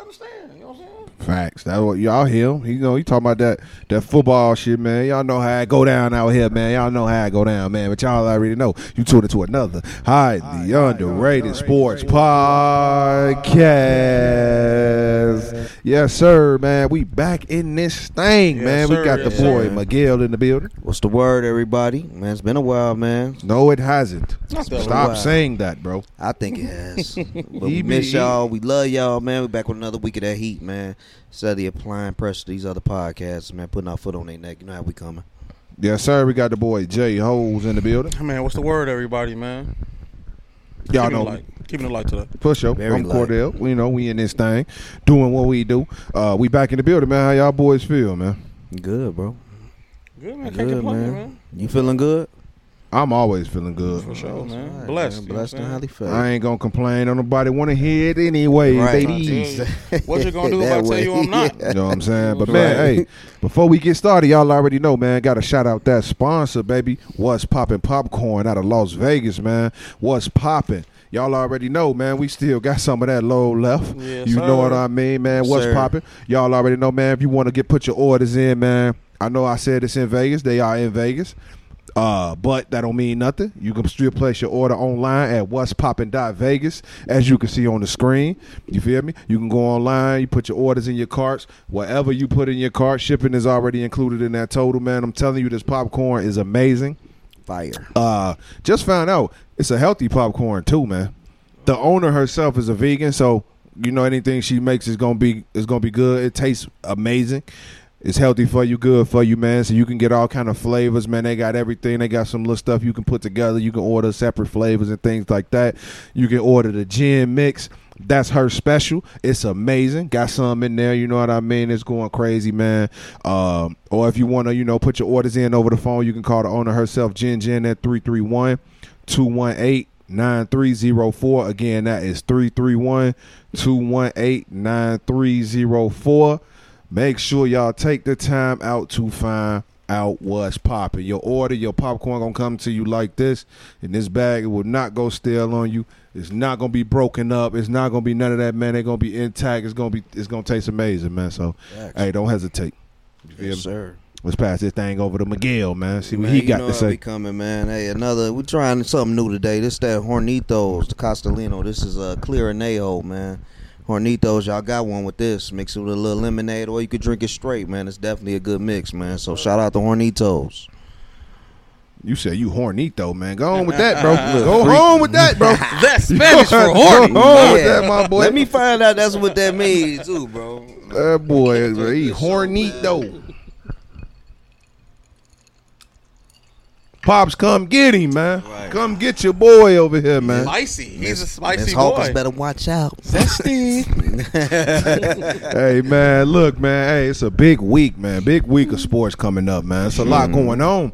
I understand. You know what I'm saying? Facts. That's what y'all hear. him. He know he talking about that that football shit, man. Y'all know how it go down out here, man. Y'all know how it go down, man. But y'all already know. You tuned into another Highly Underrated Sports Podcast. Yes, sir, man. We back in this thing, Yes, man. we sir. got the boy sir. Miguel in the building. What's the word, everybody? Man, it's been a while, man. No, it hasn't. Stop saying that, bro. I think it has. but we be- miss y'all. We love y'all, man. We back with another week of that heat, man. Steady applying pressure to these other podcasts, man. Putting our foot on their neck. You know how we coming. Yes, sir. We got the boy Jay Holes in the building. Man, what's the word, everybody, man? Y'all Keeping know. it light. Keeping it light today. For sure. Very I'm light. Cordell. We know we in this thing, doing what we do. Uh, we back in the building, man. How y'all boys feel, man? Good, bro. Good, man. Can't Good, complain, man. man. You feeling good? I'm always feeling good. For sure, man. All right, Blessed. man. Blessed what and I'm highly favored. I ain't gonna complain. Don't nobody want to hear it anyway, Right. saying? ladies. Trying to tell you. What you gonna do if I tell you I'm not? You know what I'm saying? But Right. man, hey, before we get started, y'all already know, man. Got to shout out that sponsor, baby. What's popping? popcorn out of Las Vegas, man? What's popping? Y'all already know, man. We still got some of that low left. Yes, you know what. I mean, man. What's popping? Y'all already know, man. If you want to get put your orders in, man. I know I said it's in Vegas. They are in Vegas. Uh, but that don't mean nothing. You can still place your order online at what's poppin' dot Vegas, as you can see on the screen. You feel me? You can go online, you put your orders in your carts. Whatever you put in your cart, shipping is already included in that total, man. I'm telling you, this popcorn is amazing. Fire. Uh, just found out it's a healthy popcorn too, man. The owner herself is a vegan, so you know anything she makes is gonna be is gonna be good. It tastes amazing. It's healthy for you, good for you, man. So you can get all kind of flavors, man. They got everything. They got some little stuff you can put together. You can order separate flavors and things like that. You can order the gin mix. That's her special. It's amazing. Got some in there. You know what I mean? It's going crazy, man. Um, or if you want to, you know, put your orders in over the phone, you can call the owner herself, Jen Jen, at 331 218 9304. Again, that is 331 218 9304. Make sure y'all take the time out to find out what's popping. Your order, your popcorn gonna come to you like this. In this bag, it will not go stale on you. It's not gonna be broken up. It's not gonna be none of that, man. They're gonna be intact. It's gonna be it's gonna taste amazing, man. So Facts. hey, don't hesitate. You feel Yes, sir. Let's pass this thing over to Miguel, man. See what Man, he got to say. coming, man. Hey, another. We're trying something new today. This that Hornitos, the Cristalino. This is a clear anejo, man. Hornitos, y'all got one with this. Mix it with a little lemonade, or you could drink it straight, man. It's definitely a good mix, man. So shout out to Hornitos. You said you hornito, man. Go on with that, bro. Look, Go freak. home with that, bro. That's Spanish for Go horny. home with that, my boy. Let me find out that's what that means too, bro. That boy, is he hornito. Pops, come get him, man. Right. Come get your boy over here, man. Spicy. He's a Miss- spicy Miss Hawkins boy. better watch out. Zesty. hey, man, look, man. Hey, it's a big week, man. Big week of sports coming up, man. It's a lot mm-hmm. going on.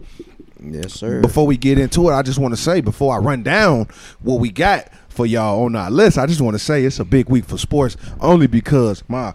yes, sir. Before we get into it, I just want to say, before I run down what we got for y'all on our list, I just want to say it's a big week for sports only because my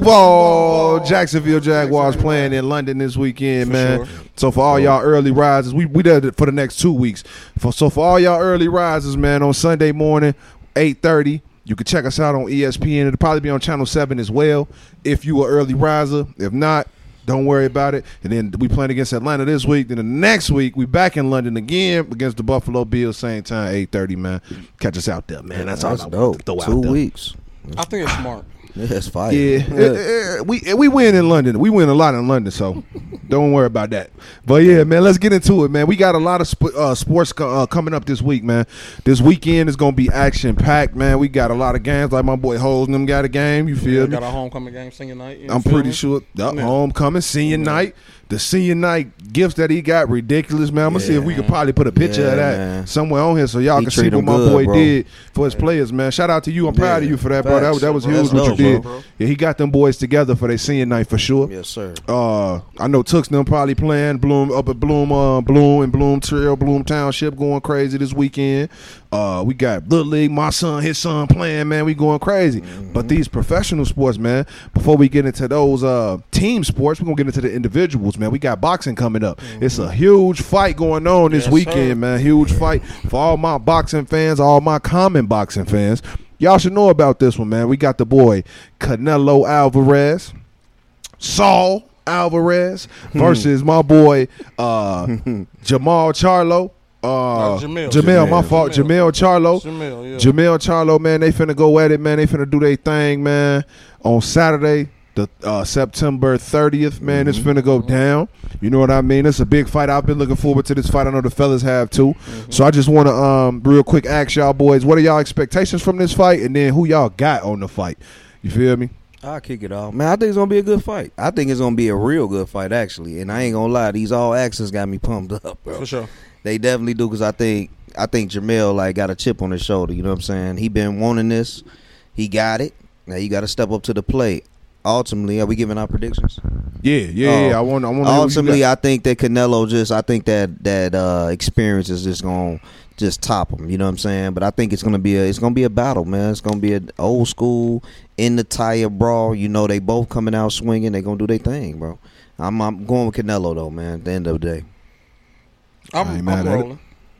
Duval Jacksonville Jaguars playing in London this weekend, For man. sure. So for all y'all early risers, we we did it for the next two weeks. For so for all y'all early risers, man, on Sunday morning, eight thirty. You can check us out on ESPN. It'll probably be on Channel Seven as well. If you are early riser, if not, don't worry about it. And then we playing against Atlanta this week. Then the next week we back in London again against the Buffalo Bills. Same time, eight thirty. Man, catch us out there, man. That's, that's all I want to dope. Two weeks. I think it's smart. That's it's fire. Yeah, Eh, eh, we we win in London. We win a lot in London, so don't worry about that. But yeah, man, let's get into it, man. We got a lot of sp- uh, sports co- uh, coming up this week, man. This weekend is gonna be action packed, man. We got a lot of games. Like my boy Holes and them got a game. You feel We me? got a homecoming game senior night. you I'm feel pretty me? sure the Yeah. homecoming senior Yeah. night, the senior night gifts that he got ridiculous, man. I'm gonna see if we Yeah. could probably put a picture Yeah, of that man. somewhere on here so y'all He can see what my good, boy bro. did for his players, man. Shout out to you. I'm proud of you for that, bro. That, was- that was Facts, huge bro. what you That's did. bro. Yeah, he got them boys together for their senior night for sure. Yes, sir. Uh, I know Tux and them probably playing Bloom up at Bloom, uh, Bloom and Bloom Trail, Bloom Township going crazy this weekend. Uh, we got Little League, my son, his son playing, man. We going crazy. But these professional sports, man. Before we get into those uh team sports, we're gonna get into the individuals, man. We got boxing coming up. It's a huge fight going on this Yes, weekend, sir. man. Huge fight for all my boxing fans, all my common boxing fans. y'all should know about this one, man. We got the boy Canelo Alvarez, Saul Alvarez versus my boy uh, Jamal Charlo. Uh, Jamil. Jamil, my Jamil. fault. Jamil Charlo. Jamil, yeah. Jamil Charlo, man, they finna go at it, man. They finna do their thing, man. On Saturday, the uh, September 30th, man, it's finna go down. You know what I mean? It's a big fight. I've been looking forward to this fight. I know the fellas have too. So I just want to um real quick ask y'all boys, what are y'all expectations from this fight, and then who y'all got on the fight? You feel me? I'll kick it off. Man, I think it's gonna be a good fight. I think it's gonna be a real good fight, actually. And I ain't gonna lie, these all accents got me pumped up, bro. For sure. They definitely do because I think I think Jamel like got a chip on his shoulder. You know what I'm saying? He been wanting this. He got it. Now you got to step up to the plate. Ultimately, are we giving our predictions? Yeah, yeah, yeah. I want, I want. Ultimately, I think that Canelo just I think that that uh, experience is just gonna just top him. You know what I'm saying? But I think it's gonna be a it's gonna be a battle, man. It's gonna be an old school in the tire brawl. You know, they both coming out swinging. They gonna do their thing, bro. I'm I'm going with Canelo though, man. At the end of the day, I'm, I'm mad at it. rolling.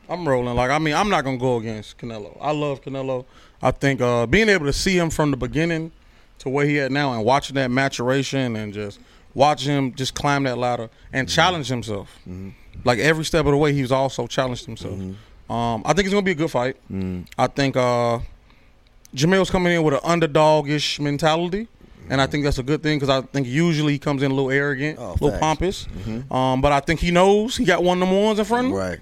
I'm rolling. Like I mean, I'm not gonna go against Canelo. I love Canelo. I think uh, being able to see him from the beginning to where he at now, and watching that maturation, and just watching him just climb that ladder and Mm-hmm. challenge himself. Like every step of the way, he's also challenged himself. Mm-hmm. Um, I think it's gonna be a good fight. Mm. I think uh, Jamel's coming in with an underdog-ish mentality. And I think that's a good thing because I think usually he comes in a little arrogant, Oh, a little facts. pompous. Um, but I think he knows he got one of them ones in front of him. right?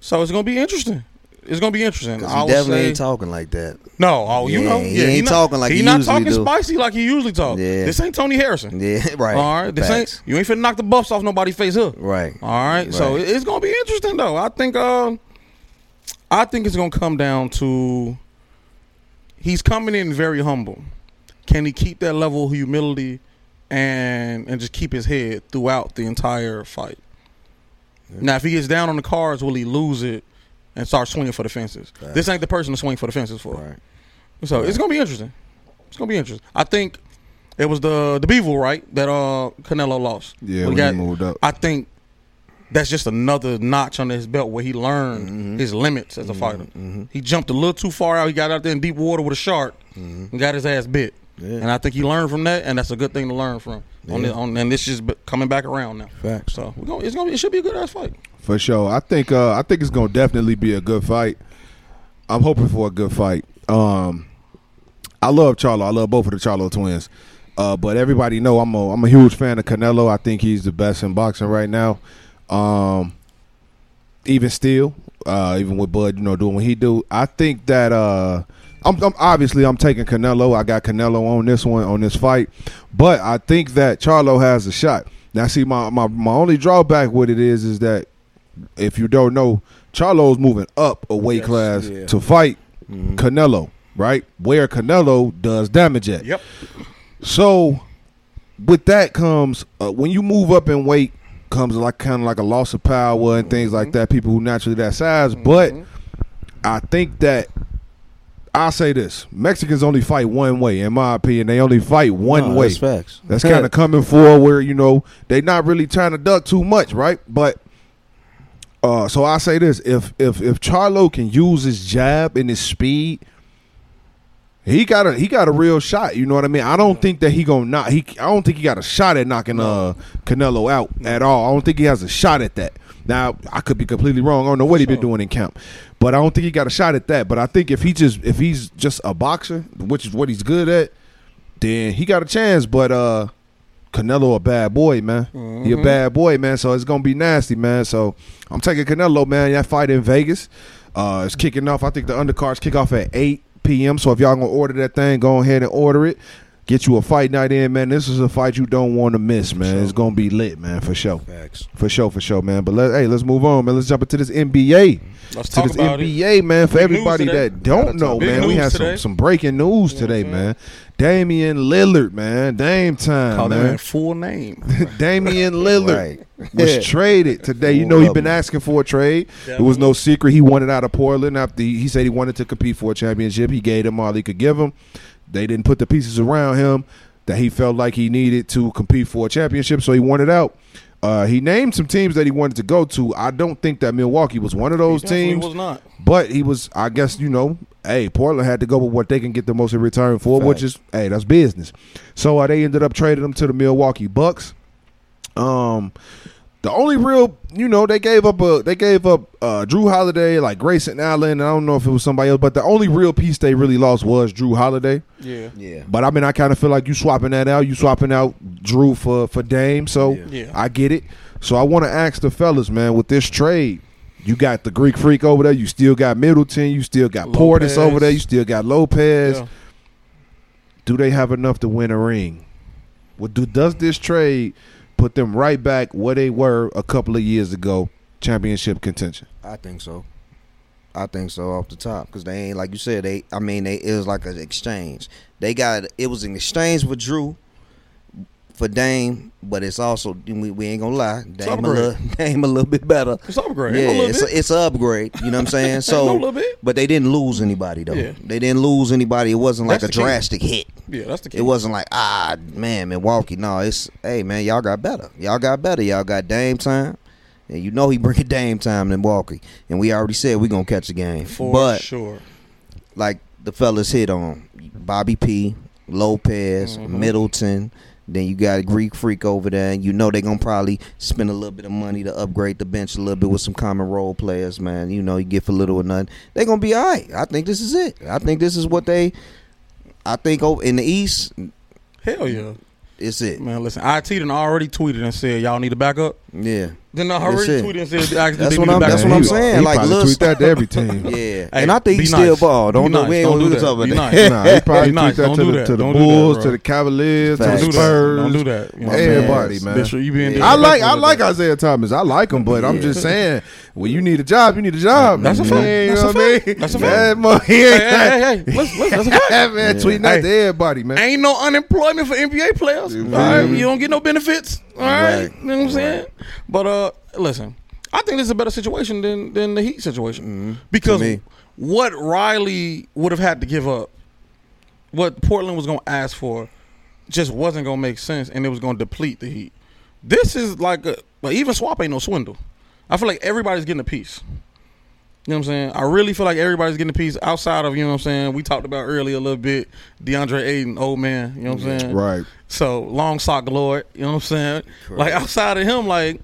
So it's gonna be interesting. It's gonna be interesting. Because I he definitely say ain't talking like that. no. Oh, you Yeah, know, he yeah, ain't not, talking like he not usually talking do. spicy like he usually talk. Yeah. This ain't Tony Harrison. Yeah, right. All right, this Facts. ain't you ain't finna knock the buffs off nobody's face here. right. All right, so Right. it- it's gonna be interesting though. I think, uh, I think it's gonna come down to he's coming in very humble. Can he keep that level of humility and and just keep his head throughout the entire fight? Now, if he gets down on the cards, will he lose it and start swinging for the fences? This ain't the person to swing for the fences for. Right. So it's gonna be interesting. It's gonna be interesting. I think it was the the Bivol right that uh Canelo lost. Yeah, When he moved up. I think that's just another notch under his belt where he learned Mm-hmm. his limits as a fighter. He jumped a little too far out. He got out there in deep water with a shark and got his ass bit. Yeah. And I think he learned from that, and that's a good thing to learn from. On the, on, and this is coming back around now. Facts. So we're gonna, it's gonna be, it should be a good ass fight. For sure. I think uh I think it's gonna definitely be a good fight. I'm hoping for a good fight. Um I love Charlo. I love both of the Charlo twins. Uh but everybody know I'm a I'm a huge fan of Canelo. I think he's the best in boxing right now. Um even still, uh even with Bud, you know, doing what he do. I think that uh I'm, I'm obviously I'm taking Canelo. I got Canelo on this one on this fight, but I think that Charlo has a shot. Now, see, my, my my only drawback with it is is that if you don't know, Charlo's moving up a weight Yes, class yeah. to fight mm-hmm. Canelo, right? Where Canelo does damage at. Yep. So, with that comes uh, when you move up in weight comes like kind of like a loss of power and things like mm-hmm. that. People who naturally that size, mm-hmm. but I think that I'll say this: Mexicans only fight one way. In my opinion, they only fight one No, way. That's facts. That's kind of coming for where you know they not really trying to duck too much, right? But uh, so I say this: if if if Charlo can use his jab and his speed, he got a he got a real shot. You know what I mean? I don't think that he gonna knock. He I don't think he got a shot at knocking uh Canelo out at all. I don't think he has a shot at that. Now I could be completely wrong. I don't know what he been doing in camp, but I don't think he got a shot at that. But I think if he just if he's just a boxer, which is what he's good at, then he got a chance. But uh Canelo a bad boy, man. He a bad boy, man. So it's gonna be nasty, man. So I'm taking Canelo, man. That fight in Vegas. Uh it's kicking off. I think the undercards kick off at eight PM. So if y'all gonna order that thing, go ahead and order it. Get you a fight night in, man. This is a fight you don't want to miss, man. It's gonna be lit, man, for sure. Facts. For sure, for sure, man. But let hey, let's move on, man. Let's jump into this NBA. Let's To talk this about it. NBA, man. For Big everybody that don't know. Man, we have some, some breaking news today, man. Damian Lillard, man. Dame time, Call man. man full name. Damian Lillard Right. was Yeah. traded today. You know he of been asking for a trade. It was no secret. He wanted out of Portland after he, he said he wanted to compete for a championship. He gave them all he could give him. They didn't put the pieces around him that he felt like he needed to compete for a championship, so he wanted out. Uh, he named some teams that he wanted to go to. I don't think that Milwaukee was one of those teams, was not. but he was. I guess you know hey, Portland had to go with what they can get the most in return for, which is hey, that's business. So uh, they ended up trading them to the Milwaukee Bucks. Um, the only real, you know, they gave up a they gave up uh, Jrue Holiday, like Grayson Allen. and I don't know if it was somebody else, but the only real piece they really lost was Jrue Holiday. Yeah. Yeah. But I mean, I kind of feel like you swapping that out. You swapping out Jrue for for Dame. So Yeah. Yeah. I get it. So I want to ask the fellas, man, with this trade, you got the Greek Freak over there. You still got Middleton. You still got Portis over there. You still got Lopez. Yeah. Do they have enough to win a ring? What do does this trade put them right back where they were a couple of years ago, championship contention? I think so. I think so off the top because they ain't like you said. They, I mean, they it was like an exchange. They got it was an exchange with Jrue for Dame, but it's also we, we ain't gonna lie, Dame a little, Dame a little bit better. It's upgrade. Yeah, Ain't no little it's a, it's an upgrade. You know what I'm saying? No So, little bit. but they didn't lose anybody though. Yeah. They didn't lose anybody. It wasn't like That's a the key. drastic hit. Yeah, that's the key. It wasn't like ah man, Milwaukee. No, it's hey man, y'all got better. Y'all got better. Y'all got Dame time, and you know he bring bringing Dame time in Milwaukee. And we already said we gonna catch the game. for but sure. like the fellas hit on Bobby P, Lopez, Mhm. Middleton. Then you got a Greek freak over there, and you know they're gonna probably spend a little bit of money to upgrade the bench a little bit with some common role players, man. You know, you get for little or nothing. They're gonna be all right. I think this is it. I think this is what they. I think over in the East, Hell yeah. it's it. Man, listen, IT done already tweeted and said y'all need a backup. Yeah. Then I already tweeted and said That's what need a I'm- backup. that's what I'm he- saying, He like, probably tweet that to every team. Yeah, Hey, and I think be he still nice. ball. Don't Be know. nice. We ain't Don't gonna do do this that. over Be there. nice. Nah, he probably Be tweet nice. that Don't to do the, that. to the Don't do that, Bulls, bro. to the Cavaliers, to Facts. the Don't do that. Spurs. Don't do that. You know what I'm Everybody, saying? man. Bishop, you being Yeah. I like I disrespectful like with Isaiah Thomas. I like him, but I'm Yeah. just saying, when you need a job, you need a job. That's a man. fact. You That's know a what I fact. mean? That's a Man, fact. mo- he that. ain't Hey, hey, hey, hey. Listen, listen, that's a fact. that man Yeah. tweeting out Hey. to everybody, man. Ain't no unemployment for NBA players. You all feel right, me? you don't get no benefits. All right, Right. you know what I'm saying. But uh, listen, I think this is a better situation than than the Heat situation because what Riley would have had to give up, what Portland was going to ask for, just wasn't going to make sense, and it was going to deplete the Heat. This is like a like even swap ain't no swindle. I feel like everybody's getting a piece. You know what I'm saying? I really feel like everybody's getting a piece outside of, you know what I'm saying? We talked about earlier a little bit, DeAndre Ayton, old man, you know what I'm saying? Right. So long sock Lord, you know what I'm saying? Like outside of him, like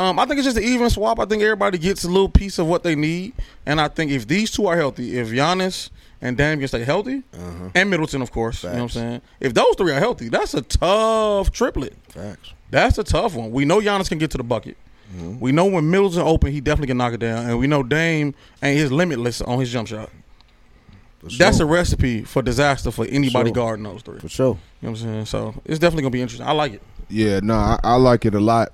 um, I think it's just an even swap. I think everybody gets a little piece of what they need, and I think if these two are healthy, if Giannis and Dame can stay healthy, and Middleton, of course, you know what I'm saying? If those three are healthy, that's a tough triplet. Facts. That's a tough one. We know Giannis can get to the bucket. We know when Middleton open, he definitely can knock it down, and we know Dame ain't his limitless on his jump shot. For That's a recipe for disaster for anybody Sure. guarding those three. for sure. You know what I'm saying? So it's definitely gonna be interesting. I like it. Yeah, no, I, I like it a lot.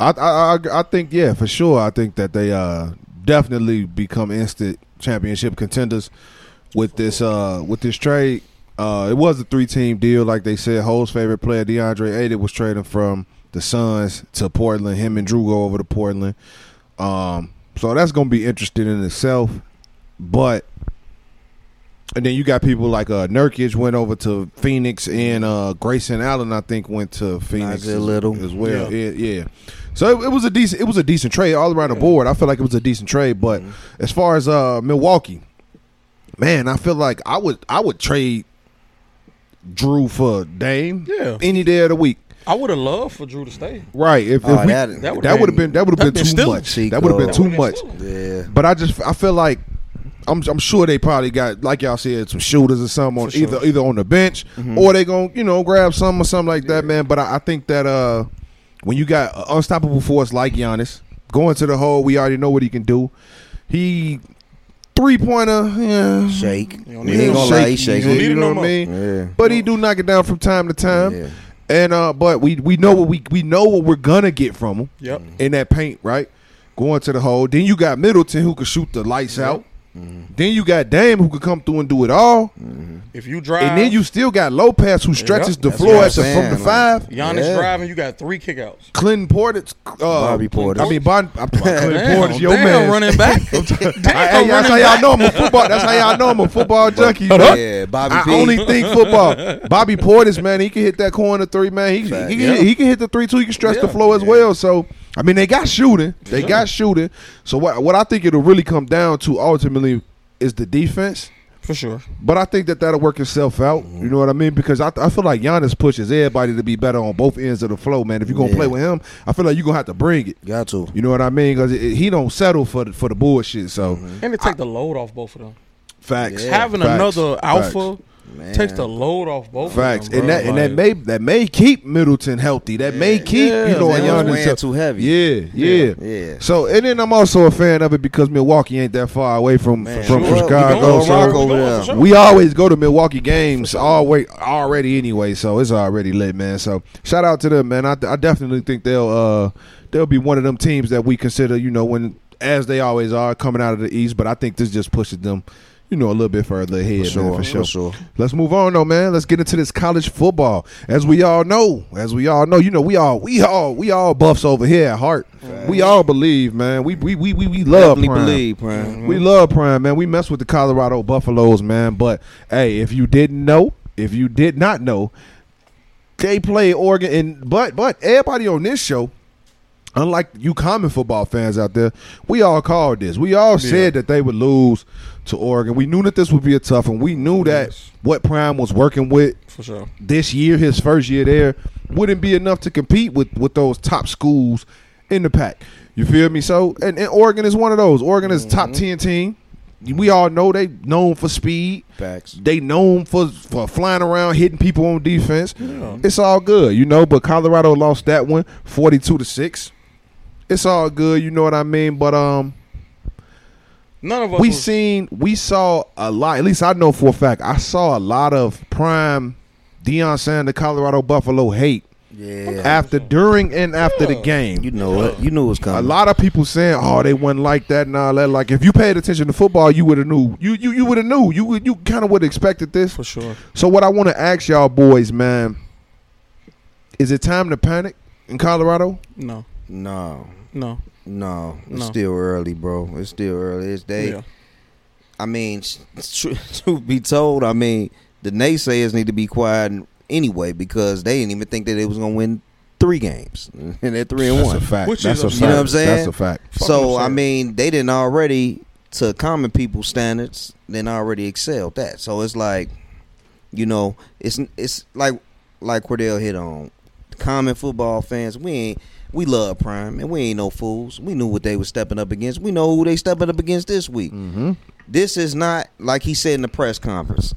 I, I I I think yeah, for sure. I think that they uh definitely become instant championship contenders with this uh with this trade. Uh, it was a three team deal, like they said. Ho's favorite player, DeAndre Ayton, was trading from the Suns to Portland. Him and Jrue go over to Portland. Um, so that's gonna be interesting in itself. But and then you got people like uh Nurkic went over to Phoenix and uh Grayson Allen I think went to Phoenix as, Little. as well. Yeah, yeah. So it, it was a decent it was a decent trade all around the board. I feel like it was a decent trade, but as far as uh Milwaukee, man, I feel like I would I would trade Jrue for Dame Yeah. any day of the week. I would have loved for Jrue to stay. Right. If, Oh, if we, that- that, that would would've have been that would have been been too stealing. much. That would have been too That much. stealing. Yeah. But I just I feel like I'm I'm sure they probably got like y'all said some shooters or something on sure. either either on the bench Mm-hmm. or they gonna you know grab some or something like that, man. But I, I think that uh when you got an unstoppable force like Giannis going to the hole, we already know what he can do. He three pointer, yeah, Shake. You You don't ain't gonna no lie, he shaky, shaking. need You know no what. I mean? Yeah. But he do knock it down from time to time. Yeah. And uh, but we we know what we we know what we're gonna get from him Yep. in that paint, right? Going to the hole. Then you got Middleton who could shoot the lights out. Then you got Dame who could come through and do it all. If you drive, And then you still got Lopez who stretches the floor at the, I'm from saying, the like- five. Giannis Yeah. driving, you got three kickouts. Clinton Portis, uh, Bobby Portis. I mean, bon, I'm Clinton Damn, Portis, your damn, man. running back. damn, I- hey, running that's how y'all back. know I'm a football. That's how y'all know I'm a football junkie. man. Yeah, Bobby I P. only think football. Bobby Portis, man, he can hit that corner three, man. He, he, Fact. can, Yeah. he can hit the three, two. He can stretch the floor as well. So, I mean, they got shooting. They Yeah. got shooting. So, what what I think it'll really come down to ultimately is the defense for sure. But I think that that'll work itself out. You know what I mean? Because I, I feel like Giannis pushes everybody to be better on both ends of the flow, man. If you're gonna Yeah. play with him, I feel like you're gonna have to bring it. Got to. You know what I mean? Because he don't settle for the, for the bullshit. So mm-hmm. And to take the load off both of them. facts, Yeah. Having Facts. another Facts. Man. takes the load off both Facts, of them. and that and that may that may keep Middleton healthy. That may keep Yeah, you know Giannis. too heavy. Yeah, yeah, Yeah. So and then I'm also a fan of it because Milwaukee ain't that far away from Man, from, sure. from We Chicago. going so sure. we always go to Milwaukee games always already anyway, so it's already lit, man. So shout out to them, man. I, I definitely think they'll uh they'll be one of them teams that we consider, you know, when as they always are coming out of the East. But I think this just pushes them, you know, a little bit further ahead, For sure. man, for sure. For sure. Let's move on though, man. Let's get into this college football. As we all know, as we all know, you know, we all we all we all buffs over here at heart. We all believe, man. We we we we, we love Definitely Prime. believe, Prime. Mm-hmm. We love Prime, man. We mess with the Colorado Buffaloes, man. But hey, if you didn't know, if you did not know, they play Oregon and but but everybody on this show, unlike you common football fans out there, we all called this. We all said that they would lose to Oregon. We knew that this would be a tough one. We knew that Yes. what Prime was working with for sure. this year, his first year there, wouldn't be enough to compete with with those top schools in the pack. You feel me? So, and, and Oregon is one of those. Oregon is a top mm-hmm. ten team. We all know they known for speed. Facts. They known for for flying around, hitting people on defense. Yeah. It's all good, you know. But Colorado lost that one, forty two to six. It's all good, you know what I mean. But um, None of us. we was- seen we saw a lot. At least I know for a fact. I saw a lot of prime Deion Sanders, Colorado Buffalo hate Yeah. after, during, and after the game. You know it. You knew it was coming. A lot of people saying, "Oh, they wasn't like that and all that." Like, if you paid attention to football, you would have knew. You you you would have knew. You would- you kind of would have expected this. for sure. So, what I want to ask y'all boys, man, is it time to panic in Colorado? No, No. no. No. It's No. still early, bro. It's still early. It's day. yeah. I mean, tr- truth be told, I mean, the naysayers need to be quiet anyway because they didn't even think that they was gonna win three games, and they're three and That's one. a fact. Which That's is a fact. You know what I'm saying? That's a fact. So I mean, they didn't already to common people standards. Then already excelled that. So it's like, you know, it's it's like like Cordell hit on. Common football fans, we ain't we love Prime and we ain't no fools. We knew what they were stepping up against. We know who they stepping up against this week. Mm-hmm. This is not like he said in the press conference.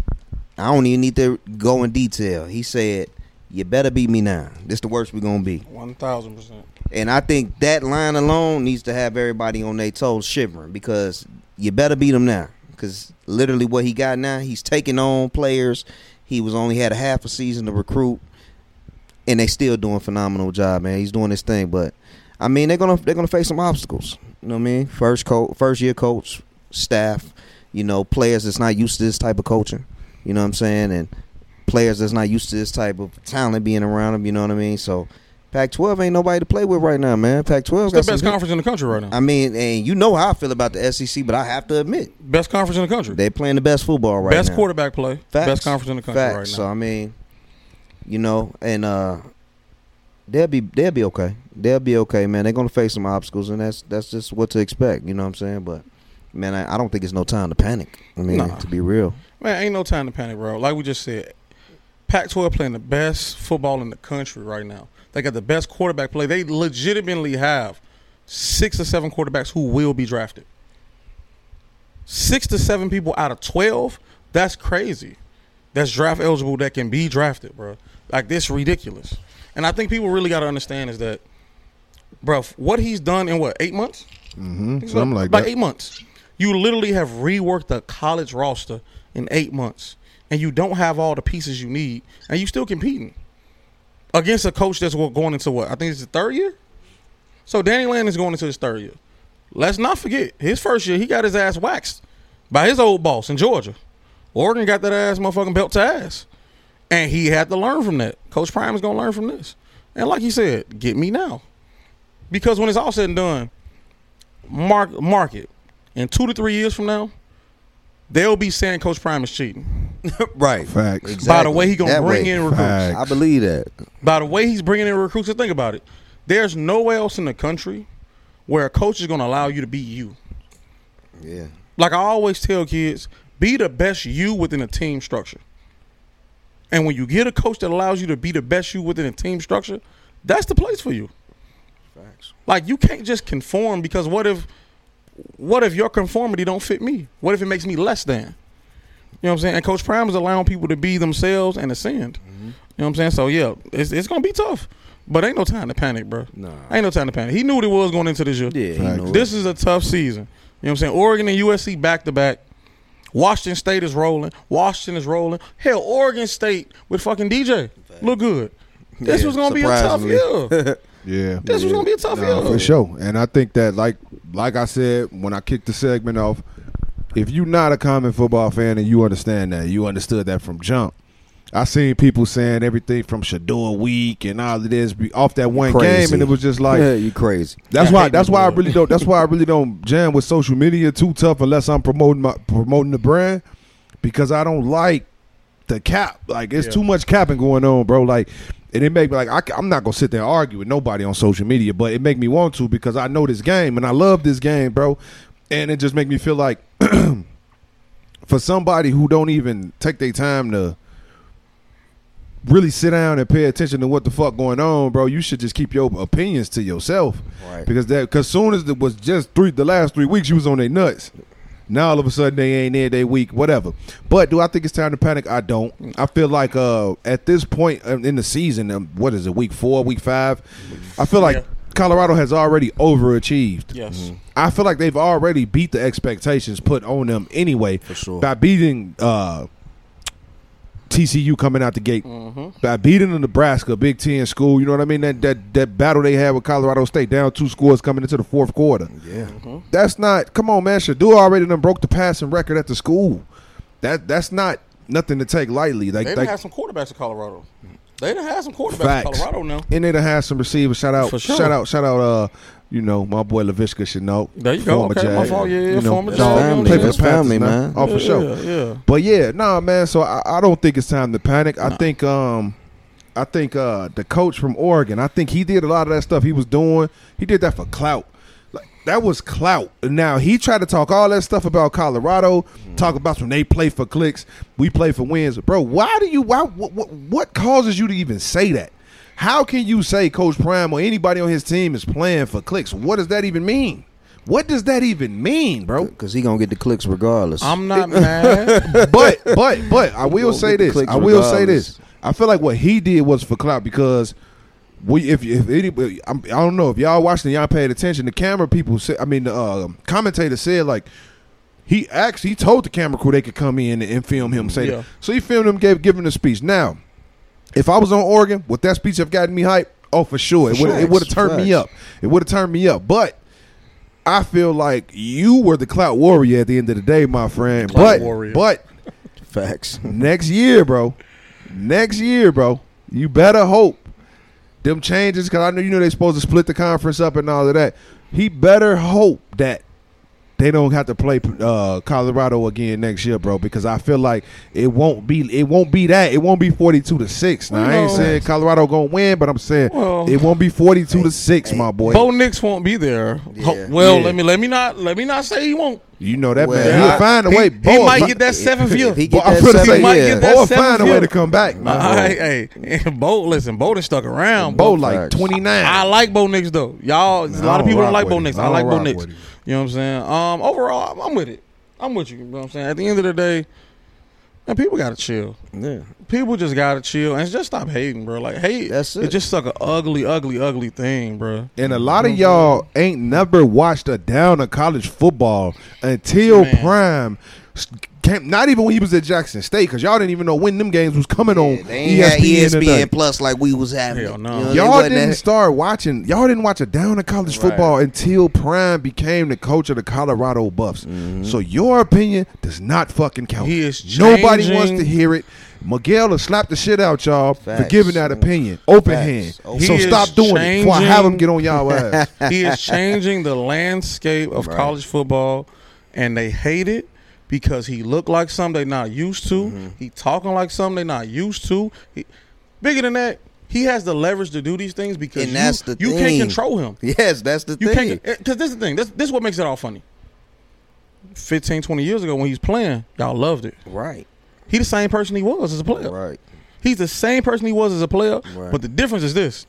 I don't even need to go in detail. He said, "You better beat me now. This the worst we're gonna be." One thousand percent. And I think that line alone needs to have everybody on their toes shivering because you better beat him now. Because literally, what he got now, he's taking on players. He was only had a half a season to recruit, and they still doing a phenomenal job, man. He's doing his thing, but I mean, they're gonna they're gonna face some obstacles. You know what I mean? First coach, first year coach, staff, you know, players that's not used to this type of coaching. You know what I'm saying? And players that's not used to this type of talent being around them. You know what I mean? So. Pac-12 ain't nobody to play with right now, man. Pac-12 It's got the best conference in the country right now. I mean, and you know how I feel about the SEC, but I have to admit best conference in the country. they playing the best football right best now. Best quarterback play. Facts. Best conference in the country Facts. right So. I mean, you know, and uh, they'll be they'll be okay. They'll be okay, man. They're gonna face some obstacles, and that's that's just what to expect. You know what I'm saying? But man, I, I don't think it's no time to panic. I mean, Nah. to be real, Man, ain't no time to panic, bro. Like we just said, Pac-12 playing the best football in the country right now. They got the best quarterback play. They legitimately have six or seven quarterbacks who will be drafted. Six to seven people out of twelve. That's crazy. That's draft eligible. That can be drafted, bro. Like this, ridiculous. And I think people really got to understand is that, bro, what he's done in what eight months? Mm-hmm. Something like about that. eight months. You literally have reworked the college roster in eight months, and you don't have all the pieces you need, and you still competing against a coach that's go- going into what I think it's the third year. So Dan Lanning is going into his third year. Let's not forget his first year he got his ass waxed by his old boss in Georgia. Oregon got that ass motherfucking belt to ass, and he had to learn from that. Coach Prime is gonna learn from this, and like he said, get me now, because when it's all said and done, mark market. In two to three years from now, they'll be saying Coach Prime is cheating. right? Facts. Exactly. By the way, he gonna That bring way. in recruits. Facts. I believe that. By the way, he's bringing in recruits. And think about it. There's nowhere else in the country where a coach is gonna allow you to be you. Yeah, Like I always tell kids, Be the best you within a team structure. And when you get a coach that allows you to be the best you within a team structure, that's the place for you. Facts. Like you can't just conform because what if what if your conformity don't fit me? What if it makes me less than? You know what I'm saying? And Coach Prime is allowing people to be themselves and ascend. Mm-hmm. You know what I'm saying? So yeah, it's it's gonna be tough. But ain't no time to panic, bro. Nah. Ain't no time to panic. He knew what it was going into this year. Yeah, he Facts. This is a tough season. You know what I'm saying? Oregon and USC back to back. Washington State is rolling. Washington is rolling. Hell, Oregon State with fucking DJ look good. This Yeah, was gonna be a tough year. Yeah, This was gonna be a tough Nah, year. for sure. And I think that, like, like I said when I kicked the segment off, if you're not a common football fan and you understand that, you understood that from jump. I seen people saying everything from Shedeur week and all of this be off that one Crazy. game, and it was just like yeah, you crazy. that's I why that's that why I really don't that's why I really don't jam with social media too tough unless I'm promoting my promoting the brand because I don't like the cap. Like it's Yeah. too much capping going on, bro. Like and it make me like I, am not gonna sit there and argue with nobody on social media, but it make me want to because I know this game and I love this game, bro. And it just make me feel like for somebody who don't even take their time to really sit down and pay attention to what the fuck going on, bro, you should just keep your opinions to yourself. Right. Because that because soon as it was just three the last three weeks you was on their nuts. Now all of a sudden they ain't there, they weak, whatever. But do I think it's time to panic? I don't. I feel like uh at this point um, in the season, um, what is it, week four, week five? I feel like Yeah. Colorado has already overachieved. Yes. I feel like they've already beat the expectations put on them anyway. For sure. By beating uh, TCU coming out the gate, Mm-hmm. by beating the Nebraska Big Ten school, you know what I mean? That that that battle they had with Colorado State down two scores coming into the fourth quarter. Yeah. That's not. Come on, man. Shedeur already done broke the passing record at the school. That that's not nothing to take lightly. Like, They done like had some quarterbacks in Colorado. They done had some quarterbacks Facts. in Colorado now. and they done had some receivers. Shout out, sure. shout out, shout out. Uh, you know, my boy Laviska Shenault. There you go. Former Okay, my fault. Yeah, yeah, You know, former no, Jag. family. play for the That's family, now. man. Oh, for sure. Yeah. But yeah, nah, man. So I, I don't think it's time to panic. I think um, I think uh, the coach from Oregon. I think he did a lot of that stuff he was doing. He did that for clout. Like that was clout. Now he tried to talk all that stuff about Colorado. Talk about when they play for clicks, we play for wins, bro. Why do you? Why? What, what, what causes you to even say that? How can you say Coach Prime or anybody on his team is playing for clicks? What does that even mean? What does that even mean, bro? Because he gonna get the clicks regardless. I'm not mad. but but but I will say this. I will say this. I feel like what he did was for clout because we if if anybody I'm, I don't know if y'all watching y'all paid attention. The camera people said I mean the uh, commentator said like he actually he told the camera crew they could come in and, film him say Yeah. So he filmed him gave give him the speech. Now, if I was on Oregon, would that speech have gotten me hype? Oh, for sure. It would it would have turned me up. It would have turned me up. But I feel like you were the clout warrior at the end of the day, my friend. Clout but warrior. but Facts. next year, bro. Next year, bro. You better hope them changes because I know you know they're supposed to split the conference up and all of that. He better hope that they don't have to play uh, Colorado again next year, bro. Because I feel like it won't be it won't be that it won't be forty two to six. Now I ain't saying Colorado gonna win, but I'm saying Well- it won't be forty two to six, my boy. Bo Nix won't be there. Yeah. well, Yeah. let me let me not let me not say he won't. You know that Well, man. He'll find a he, way. he might get that seventh year. He get that finna seven, say, might yeah. get that seventh find a way to come back. man. All right, hey, Bo, listen, Bo stuck around. Bo Bo, like twenty nine. I like Bo Nix though. Y'all, a lot of people don't like Bo. Nix. I I like Bo Nix. You know what I'm saying? Um, overall, I'm, I'm with it. I'm with you. You know what I'm saying? At the end of the day, man, people gotta chill. Yeah. People just gotta chill and just stop hating, bro. Like hate, That's it. It's just like an ugly, ugly, ugly thing, bro. And a lot of y'all ain't never watched a down of college football until Man. Prime. S- Came, not even when he was at Jackson State, because y'all didn't even know when them games was coming on They ain't had ESPN. ESPN plus like we was having. Hell no. you know, y'all wasn't didn't that- start watching. Y'all didn't watch a down of college Right. football until Prime became the coach of the Colorado Buffs. Mm-hmm. So your opinion does not fucking count. He is Nobody wants to hear it. Miguel will slap the shit out y'all for giving that opinion. Open Facts. hand. Open- So stop is doing it before I have him get on y'all ass. he is changing the landscape of Right. college football, and they hate it because he look like something they not used to. Mm-hmm. He talking like something they not used to. He, bigger than that, he has the leverage to do these things because And you, the you thing. can't control him. Yes, that's the You thing. because this is the thing. This, this is what makes it all funny. 15, 20 years ago when he's playing, y'all loved it. Right. He the same person he was as a player. Right. He's the same person he was as a player, Right. but the difference is this: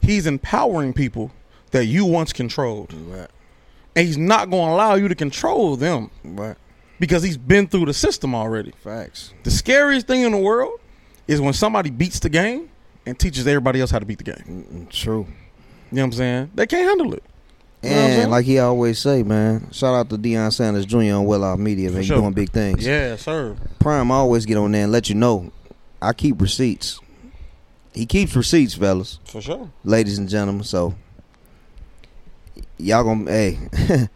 he's empowering people that you once controlled, Right. and he's not going to allow you to control them Right. Because he's been through the system already. Facts. The scariest thing in the world is when somebody beats the game and teaches everybody else how to beat the game. True. You know what I'm saying? They can't handle it. You know what I'm saying? And like he always say, man, shout out to Deion Sanders Jr. on Well Off Media, man. Sure. doing big things. Yeah, sir. Prime always get on there and let you know. I keep receipts. He keeps receipts, fellas, For sure. ladies and gentlemen. So y'all gonna hey,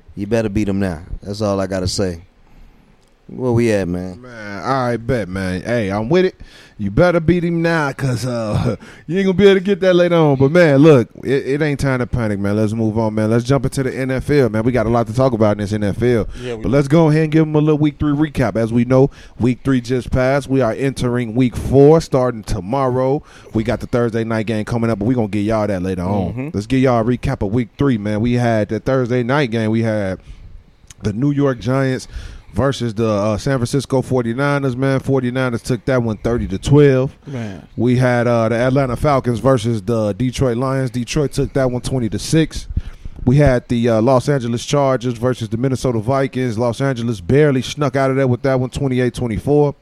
you better beat him now. That's all I gotta say. Where we at, man? Man, all right, bet, man. Hey, I'm with it. You better beat him now, cause uh, you ain't gonna be able to get that later on. But man, look, it, it ain't time to panic, man. Let's move on, man. Let's jump into the NFL, man. We got a lot to talk about in this NFL. Yeah, But let's go ahead and give them a little week three recap. As we know, week three just passed. We are entering week four, starting tomorrow. We got the Thursday night game coming up, but we're gonna get y'all that later on. Mhm. Let's get y'all a recap of week three, man. We had the Thursday night game. We had the New York Giants versus the uh, San Francisco 49ers, man. 49ers took that one 30 to 12. Man. We had uh, the Atlanta Falcons versus the Detroit Lions. Detroit took that one 20 to 6. We had the uh, Los Angeles Chargers versus the Minnesota Vikings. Los Angeles barely snuck out of there with that one 28-24.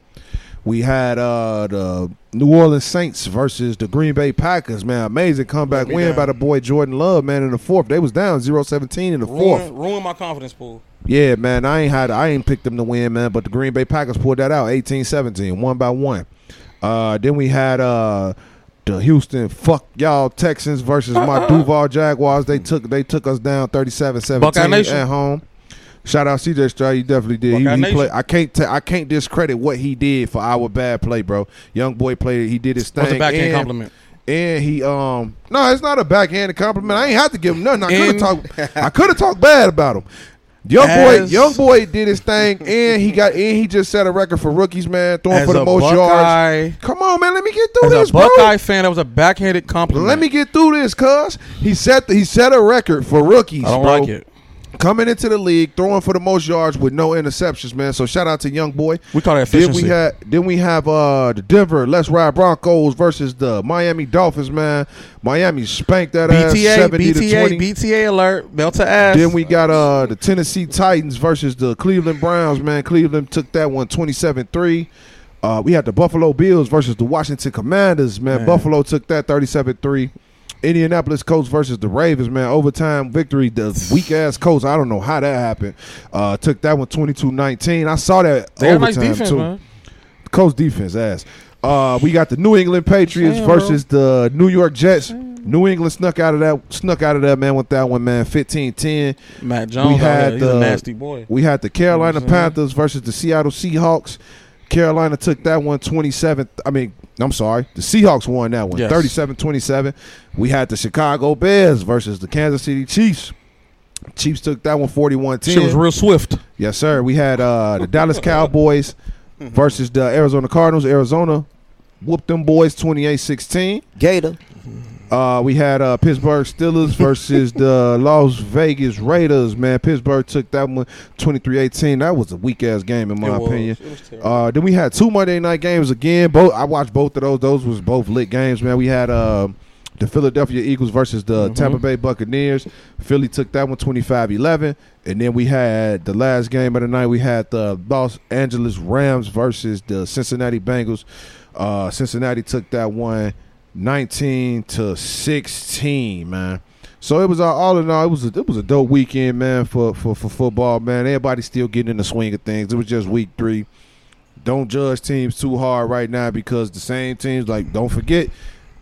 We had uh, the New Orleans Saints versus the Green Bay Packers, man. Amazing comeback win down. by the boy Jordan Love, man, in the fourth. They was down 0-17 in the fourth. Ruin, ruin my confidence pool. Yeah, man, I ain't had I ain't picked them to win, man, but the Green Bay Packers pulled that out 18-17, one by one. Uh, then we had uh the Houston fuck y'all Texans versus my Duval Jaguars. They took they took us down 37-17 at home. Shout out CJ Stroud, he definitely did. He, he played. I can't ta- I can't discredit what he did for our bad play, bro. Young boy played. He did his thing. What's the backhand and- compliment? and he um no, it's not a backhanded compliment. I ain't have to give him nothing. I could have talked I could have talked bad about him. Young As- boy, young boy did his thing, and he got and he just set a record for rookies, man, throwing for the a most yards. Come on, man, let me get through as this, a bro. Buckeye fan, that was a backhanded compliment. Let me get through this, cuz he set the, he set a record for rookies. I don't bro. like it. Coming into the league, throwing for the most yards with no interceptions, man. So shout out to young boy. We call that Then efficiency. we had then we have uh the Denver Let's Ride Broncos versus the Miami Dolphins, man. Miami spanked that ass BTA, seventy to BTA, twenty. BTA alert. Belt to ass. Then we got uh the Tennessee Titans versus the Cleveland Browns, man. Cleveland took that one 27-3. Uh, we had the Buffalo Bills versus the Washington Commanders, man. Man. Buffalo took that 37-3. Indianapolis Colts versus the Ravens, man. Overtime victory. The weak ass Colts, I don't know how that happened. Uh, took that one 22-19. I saw that they got nice overtime defense, too. man. Colts defense ass. Uh, we got the New England Patriots Damn, bro. versus the New York Jets. New England snuck out of that, snuck out of that man with that one, man. 15-10. Mac Jones, We had he's the- a nasty boy. We had the Carolina You know what I'm saying? Panthers versus the Seattle Seahawks. Carolina took that one 27. I mean, I'm sorry. The Seahawks won that one Yes. 37 27. We had the Chicago Bears versus the Kansas City Chiefs. Chiefs took that one 41 Shit was real swift. Yes, sir. We had uh, the Dallas Cowboys versus the Arizona Cardinals. Arizona whooped them boys 28 16. Gator. Uh, we had uh, Pittsburgh Steelers versus the Las Vegas Raiders. Man, Pittsburgh took that one 23-18. That was a weak ass game in my It opinion. Uh, then we had two Monday night games again. Both I watched both of those. Those was both lit games, man. We had uh, the Philadelphia Eagles versus the Mhm. Tampa Bay Buccaneers. Philly took that one 25-11. And then we had the last game of the night. We had the Los Angeles Rams versus the Cincinnati Bengals. Uh, Cincinnati took that one 19 to 16, man. So it was uh, all in all, it was a, it was a dope weekend, man, for, for for football, man. Everybody still getting in the swing of things. It was just week three. Don't judge teams too hard right now because the same teams, like, don't forget,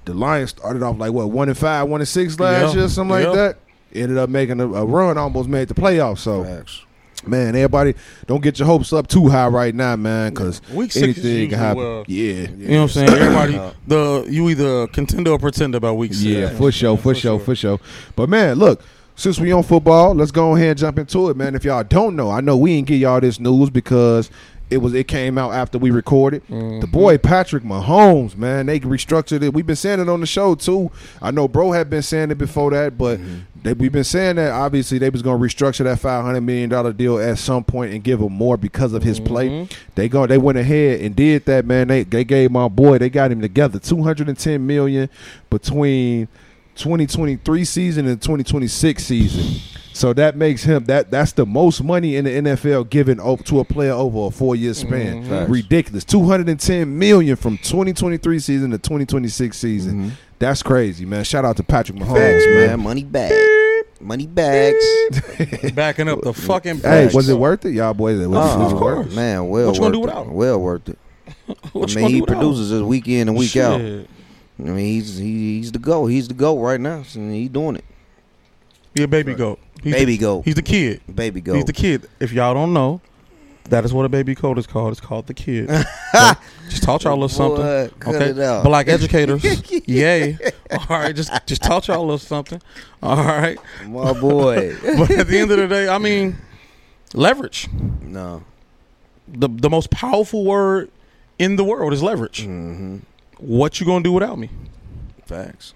the Lions started off like what one and five, one and six last Yeah, year, something yeah. like that. Ended up making a, a run, almost made the playoffs. So, Facts. Man, everybody don't get your hopes up too high right now, man, because Week six is anything usually can happen. well- yeah, You know what I'm saying? Everybody, the you either contender or pretender about week six. Yeah, for sure, for sure, for sure. But man, look, since we on football, let's go ahead and jump into it, man. If y'all don't know, I know we ain't get y'all this news because it was it came out after we recorded. Mhm. The boy Patrick Mahomes, man, they restructured it. We've been saying it on the show too. I know bro had been saying it before that, but They, we've been saying that obviously they was going to restructure that five hundred million dollar deal at some point and give him more because of his play. Mhm. They go. They went ahead and did that, man. They they gave my boy. They got him together. Two hundred and ten million between twenty twenty three season and twenty twenty six season. So that makes him that that's the most money in the NFL given o- to a player over a four year span. Mhm. Ridiculous. Two hundred and ten million from twenty twenty three season to twenty twenty six season. Mhm. That's crazy, man. Shout out to Patrick Mahomes, Facts, man. man. Money bag. Money bags. Backing up the fucking. Hey, was it worth it, y'all boys? Was, Oh, was it worth it? Man, well What you gonna do worth without it. him? Well worth it. What I gonna mean, he do without? produces this week in and week out. I mean, he's he, he's the go. He's the go right now. And he doing it. He a baby goat. He's Baby the, goat. He's the kid. Baby go. He's the kid. If y'all don't know, that is what a baby goat is called. It's called the kid. just taught y'all a little something. Boy, okay, black educators. Yay! All right, just just taught y'all a little something. All right, My boy. but at the end of the day, I mean, leverage. no. the The most powerful word in the world is leverage. Mm-hmm. What you gonna do without me? Facts.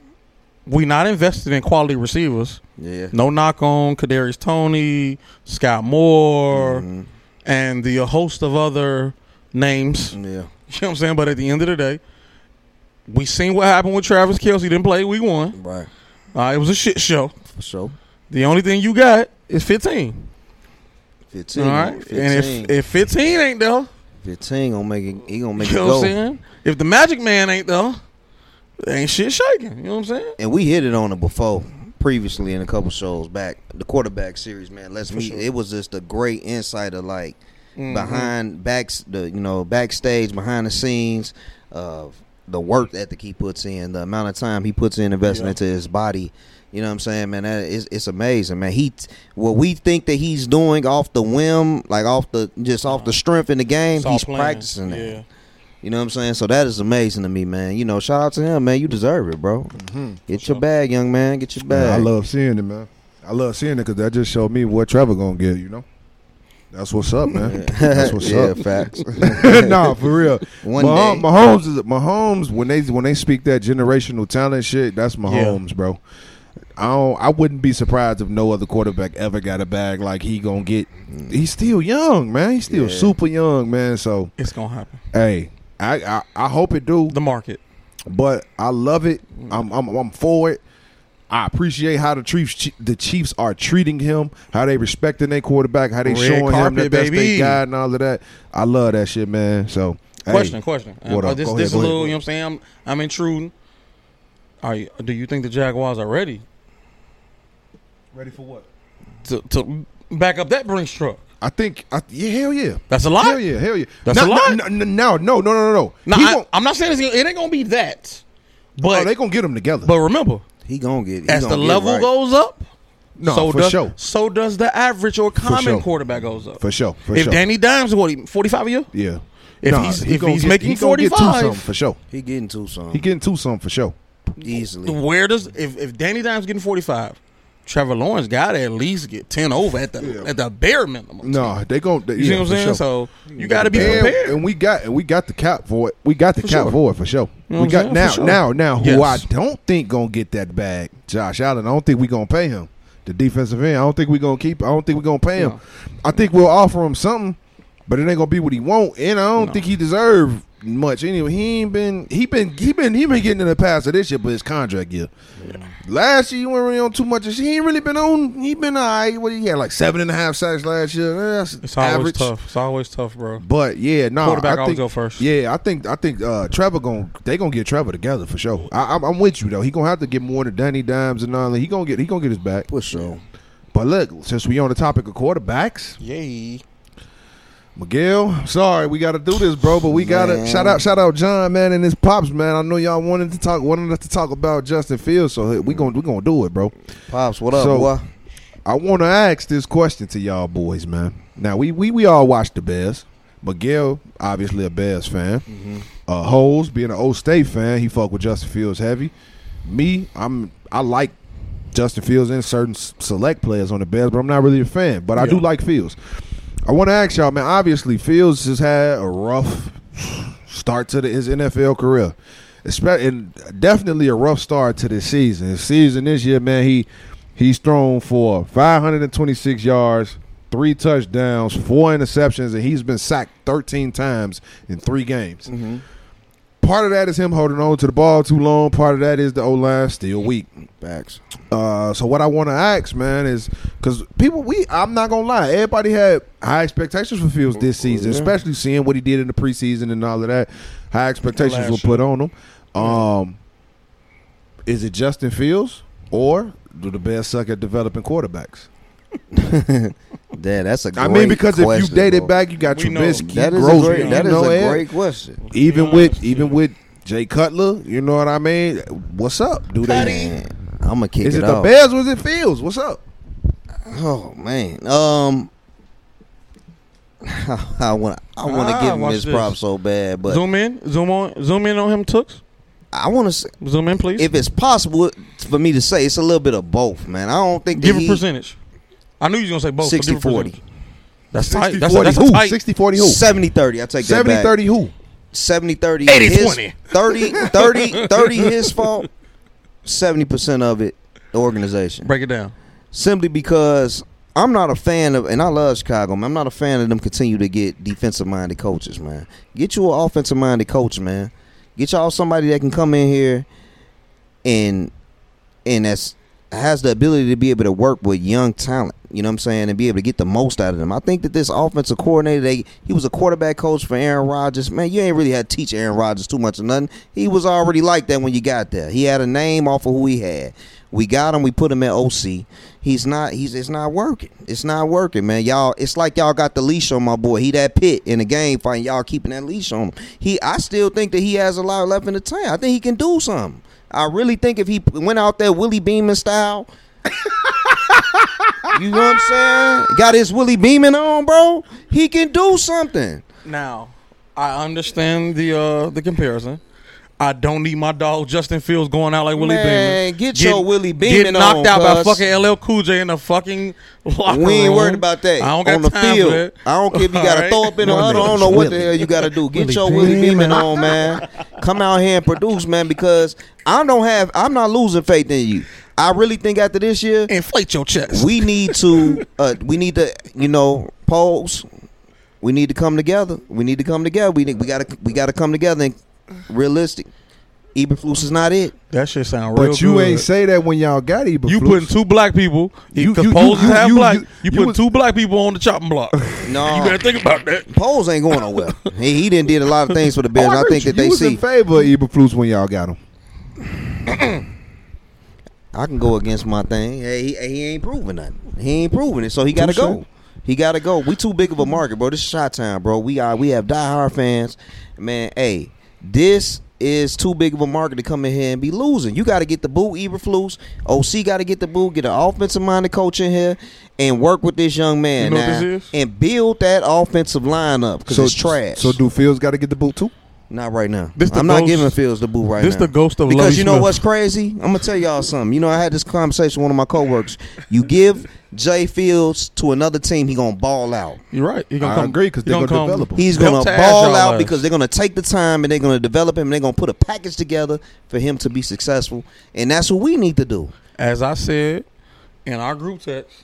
We not invested in quality receivers. Yeah. No knock on Kadarius Toney, Scott Moore, Mhm. and the host of other names. Yeah. You know what I'm saying? But at the end of the day, we seen what happened with Travis Kelce. Didn't play week one. Right. Uh, it was a shit show. For sure. The only thing you got is 15. 15. all right, 15. and if if 15 ain't there, 15 gonna make it. He gonna make you it know what I'm go. saying? If the Magic Man ain't though, ain't shit shaking. You know what I'm saying? And we hit it on it before, previously in a couple shows back. The quarterback series, man. Let's For me. sure. It was just a great insight of like Mhm. behind backs the you know backstage behind the scenes of the work ethic he puts in the amount of time he puts in investing Yeah. into his body you know what i'm saying man that is it's amazing man he what we think that he's doing off the whim like off the just off the strength in the game It's he's planned. practicing that Yeah. you know what i'm saying so that is amazing to me man you know shout out to him man you deserve it bro mm-hmm. get your sure. bag young man get your Man, bag I love seeing it, man. I love seeing it because that just showed me what Trevor gonna get. You know, that's what's up, man. That's what's yeah up. facts nah, for real. one Mahom- day Mahomes is Mahomes when they when they speak that generational talent shit. That's Mahomes, bro. I don't. I wouldn't be surprised if no other quarterback ever got a bag like he gonna get. Mm. He's still young, man. He's still Yeah. super young, man. So It's gonna happen. hey, I I, I hope it do. The market. but I love it. Mm. I'm I'm, I'm for it. I appreciate how the Chiefs the Chiefs are treating him, how they respecting their quarterback, how they Red showing him carpet, that that's their guy and all of that. I love that shit, man. So hey, Question, question. what Uh, this Go this ahead, a little, ahead. you know what I'm saying? I'm I'm intruding. Are you, do you think the Jaguars are ready ready for what? to, to back up that Brinks truck? I think, I, yeah, hell yeah, That's a lot. hell yeah, hell yeah. That's no, a lot? No, no, no, no, no, no, no. No, He I, I'm not saying it's, it ain't gonna be that. But oh, they gonna get them together. but remember, he gonna get he as gonna the get level right. goes up, no, so for does sure, so does the average or common sure. quarterback goes up. for sure, for if sure. Danny Dimes what 45 a year? yeah, If Nah, he's he if gonna he's get- making he gonna get two 45, something for sure. he getting two some He getting two something for sure. easily where does if if Danny Dimes getting 45, Trevor Lawrence got to at least get 10 over at the Yeah. at the bare minimum. No, they gon' They, You see what I'm saying? sure. So you got to be and, prepared. and we got and we got the cap for it. We got the For cap sure. for it for sure. You know we got saying? now sure. now now who Yes. I don't think gonna get that bag, Josh Allen. I don't think we gonna pay him. The defensive end. I don't think we gonna keep. I don't think we gonna pay him. No. I think we'll offer him something, but it ain't gonna be what he want. And I don't No. think he deserve much anyway. He ain't been. He been. He been. He been getting in the past of this year, but his contract year. Last year, he wasn't really on too much. He ain't really been on. He been alright. What he had like seven and a half sacks last year. That's It's always average. tough. It's always tough, bro. But yeah, no, Quarterback I always think, go first. Yeah, I think I think uh, Trevor going they gonna get Trevor together for sure. I, I'm, I'm with you though. He gonna have to get more than Danny Dimes and all that. He gonna get he gonna get his back. for sure But look, since we on the topic of quarterbacks, Yay. Miguel, sorry we got to do this, bro. But we got to shout out shout out John man and his pops man. I know y'all wanted to talk wanted us to talk about Justin Fields, so we gonna we gonna do it, bro. pops what up So- boy I want to ask this question to y'all boys, man. Now we we we all watch the Bears. Miguel, obviously a Bears fan. Uh, Holes, being an Ohio State fan, he fuck with Justin Fields heavy. Me, I'm I like Justin Fields and certain select players on the Bears, but I'm not really a fan. But I do like Fields. I want to ask y'all, man. Obviously, Fields has had a rough start to the, his NFL career, Espe- and definitely a rough start to this season. His season this year, man, he He's thrown for 526 yards, three touchdowns, four interceptions, and he's been sacked 13 times in three games. Mm-hmm. Part of that is him holding on to the ball too long. Part of that is the O line still weak. Facts. Uh, so what I want to ask, man, is because people, we, I'm not gonna lie, everybody had high expectations for Fields this season, Yeah. especially seeing what he did in the preseason and all of that. High expectations were put on him. Um, is it Justin Fields or do the Bears suck at developing quarterbacks? Damn, that's a great I mean, because if you dated bro. back, you got We know. Trubisky, that is Grossman, a great, that you is know, a Ed. great question. even Yeah, with even true. with Jay Cutler, you know what I mean? What's up? Do they? I'm gonna kick Is it, it the. Bears or is it Fields? What's up? Oh man, um, I want I want to Ah, give him his this. props so bad, but zoom in, zoom on, zoom in on him, Tooks. I want to Zoom in, please. if it's possible for me to say it's a little bit of both, man. I don't think give that a he, percentage. I knew you was gonna say both. so 60 40. percentage. That's tight. 60 That's a, 40 that's who? tight. 60 40 who? 70 30. I take that 70 back. 30 who? 70 30. 80 his, 20. 30 30 30 his fault. 70% of it the organization. Break it down. Simply because I'm not a fan of, and I love Chicago. Man, I'm not a fan of them continue to get defensive minded coaches, man. Get you an offensive minded coach, man. Get y'all somebody that can come in here and and that's has the ability to be able to work with young talent. You know what I'm saying, and be able to get the most out of them. I think that this offensive coordinator, they, he was a quarterback coach for Aaron Rodgers. Man, you ain't really had to teach Aaron Rodgers too much of nothing. He was already like that when you got there. He had a name off of who he had. We got him. We put him at OC. He's not. He's. It's not working. It's not working, man. Y'all. It's like y'all got the leash on my boy. He that pit in the game fight. Y'all keeping that leash on him. He. I still think that he has a lot left in the tank. I think he can do something. I really think if he went out there Willie Beamen style. you know what I'm saying? Got his Willie Beamen on, bro. He can do something. Now, I understand the uh the comparison. I don't need my dog Justin Fields going out like Willie Man, Beamen. get your Willie Beamen on. Get knocked on, out by cuz. fucking LL Cool J in the fucking locker We ain't room. worried about that. I don't got on the time field. for that. I don't care if you got to throw up in the My huddle. I don't nigga's know what the hell you got to do. Get Willie your Willie Beamen. Beamen on, man. Come out here and produce, man. Because I don't have. I'm not losing faith in you. I really think after this year, Inflate your chest. we need to. Uh, we need to. You know, pose. We need to come together. We need to come together. We need, we gotta we gotta come together and realistic. Eberflus is not it. that shit sound real But you good. ain't say that when y'all got Eberflus. You putting two black people. You- You, you- you- supposed you- have you- black. you- You, you put was- two black people on the chopping block. No, You better think about that. Poles ain't going nowhere. he, he didn't did a lot of things for the Bears. Oh, I agree think that you. they was see. in favor of Eberflus when y'all got him. I can go against my thing. Hey, he, he ain't proving nothing. He ain't proving it, so he got to go. He got to go. We too big of a market, bro. This is shot time, bro. We are we have diehard fans, man. Hey, this is too big of a market to come in here and be losing. You got to get the boo Eberflus. OC got to get the boo. Get an offensive minded coach in here and work with this young man You know what now this is? and build that offensive line up because it's trash. So do Fields got to get the boot too? Not right now. This I'm not giving Fields the boot right this now. This the ghost of love. because Lovie you know Smith. what's crazy? I'm gonna tell y'all something. You know, I had this conversation with one of my coworkers. You give Jay Fields to another team, he gonna ball out. You're right. He gonna I come, agree, 'cause he they gonna come- develop him. He's gonna to ball out ass. because they're gonna take the time and they're gonna develop him. and They're gonna put a package together for him to be successful, and that's what we need to do. as I said in our group text,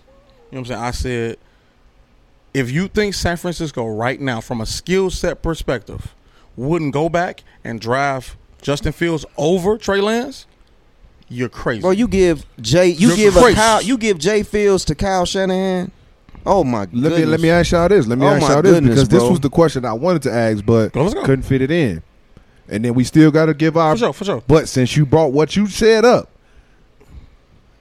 you know what I'm saying? I said, if you think San Francisco right now, from a skill set perspective, wouldn't go back and drive Justin Fields over Trey Lance, you're crazy. Bro, you give Jay, you You're give a crazy. Kyle, you give Jay Fields to Kyle Shanahan. Oh my Let me let me ask y'all this. Let me Oh ask my y'all this goodness, because this was the question I wanted to ask, but Let's go. couldn't fit it in. And then we still got to give our. for sure, for sure. But since you brought what you said up,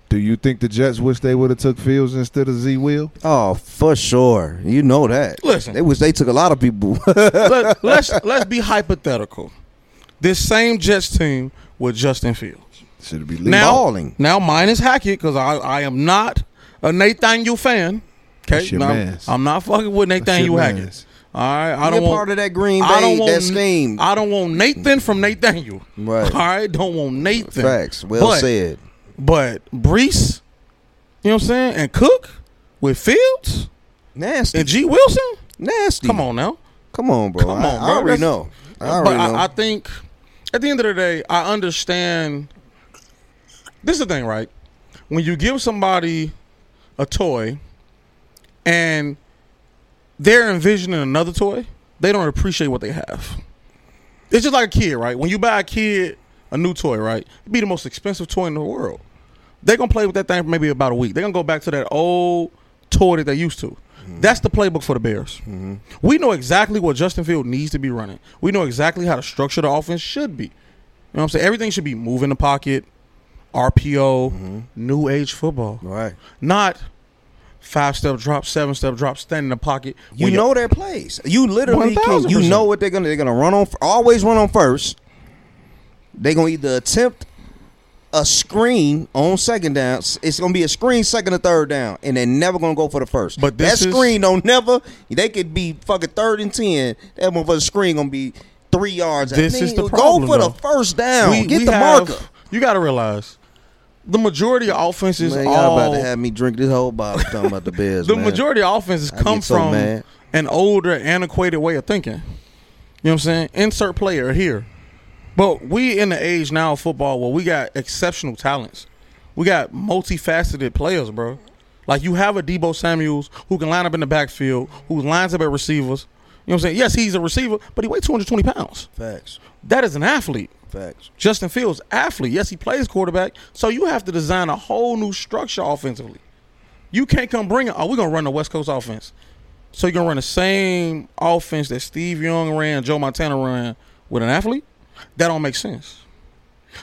do you think the Jets wish they would have took Fields instead of Z Will? Oh, for sure. You know that. Listen. they wish they took a lot of people. Let, let's let's be hypothetical. This same Jets team with Justin Fields. Should it be? Now, balling. now mine is Hackett because I, I am not a Nathaniel fan. Okay, That's your Now. I'm not fucking with Nathaniel Hackett. mans. All right, I You're don't want part of that Green Bay, I don't want that scheme. I don't want Nathan from Nathaniel. Right. All right, don't want Nathan. Facts. Well But- said. But Breece, you know what I'm saying, and Cook with Fields Nasty. and G Wilson. Nasty. Come on now. Come on, bro. Come I, on, I bro. already That's- know. I but know. I, I think at the end of the day, I understand. This is the thing, right? when you give somebody a toy and they're envisioning another toy, they don't appreciate what they have. It's just like a kid, right? When you buy a kid a new toy, right? It be the most expensive toy in the world. They're gonna play with that thing for maybe about a week. They're gonna go back to that old toy that they used to. Mm-hmm. That's the playbook for the Bears. Mm-hmm. We know exactly what Justin Field needs to be running. We know exactly how to structure the offense should be. You know what I'm saying? Everything should be moving the pocket, RPO, mm-hmm. new age football. Right. Not five step drop, seven step drop, stand in the pocket. You know their plays. You literally can. You know what they're gonna. They're gonna run on. Always run on first. They're gonna either attempt a screen on second down. It's gonna be a screen second or third down, and they're never gonna go for the first. But that is- screen don't never. They could be fucking third and ten. That motherfucker screen gonna be three yards. This is the problem, Go for though. the first down. we, Get we the have- marker. You got to realize the majority of offenses Man, y'all all about to have me drink this whole bottle talking about the Bears. the man. majority of offenses I come so from mad. an older, antiquated way of thinking. You know what I'm saying? Insert player here. But we in the age now of football where we got exceptional talents. We got multifaceted players, bro. Like you have a Deebo Samuels who can line up in the backfield, who lines up at receivers. You know what I'm saying? Yes, he's a receiver, but he weighs 220 pounds. Facts. That is an athlete. Facts. Justin Fields, athlete. Yes, he plays quarterback. So you have to design a whole new structure offensively. You can't come bring it. Oh, we're gonna run the West Coast offense. So you're gonna run the same offense that Steve Young ran, Joe Montana ran with an athlete? That don't make sense.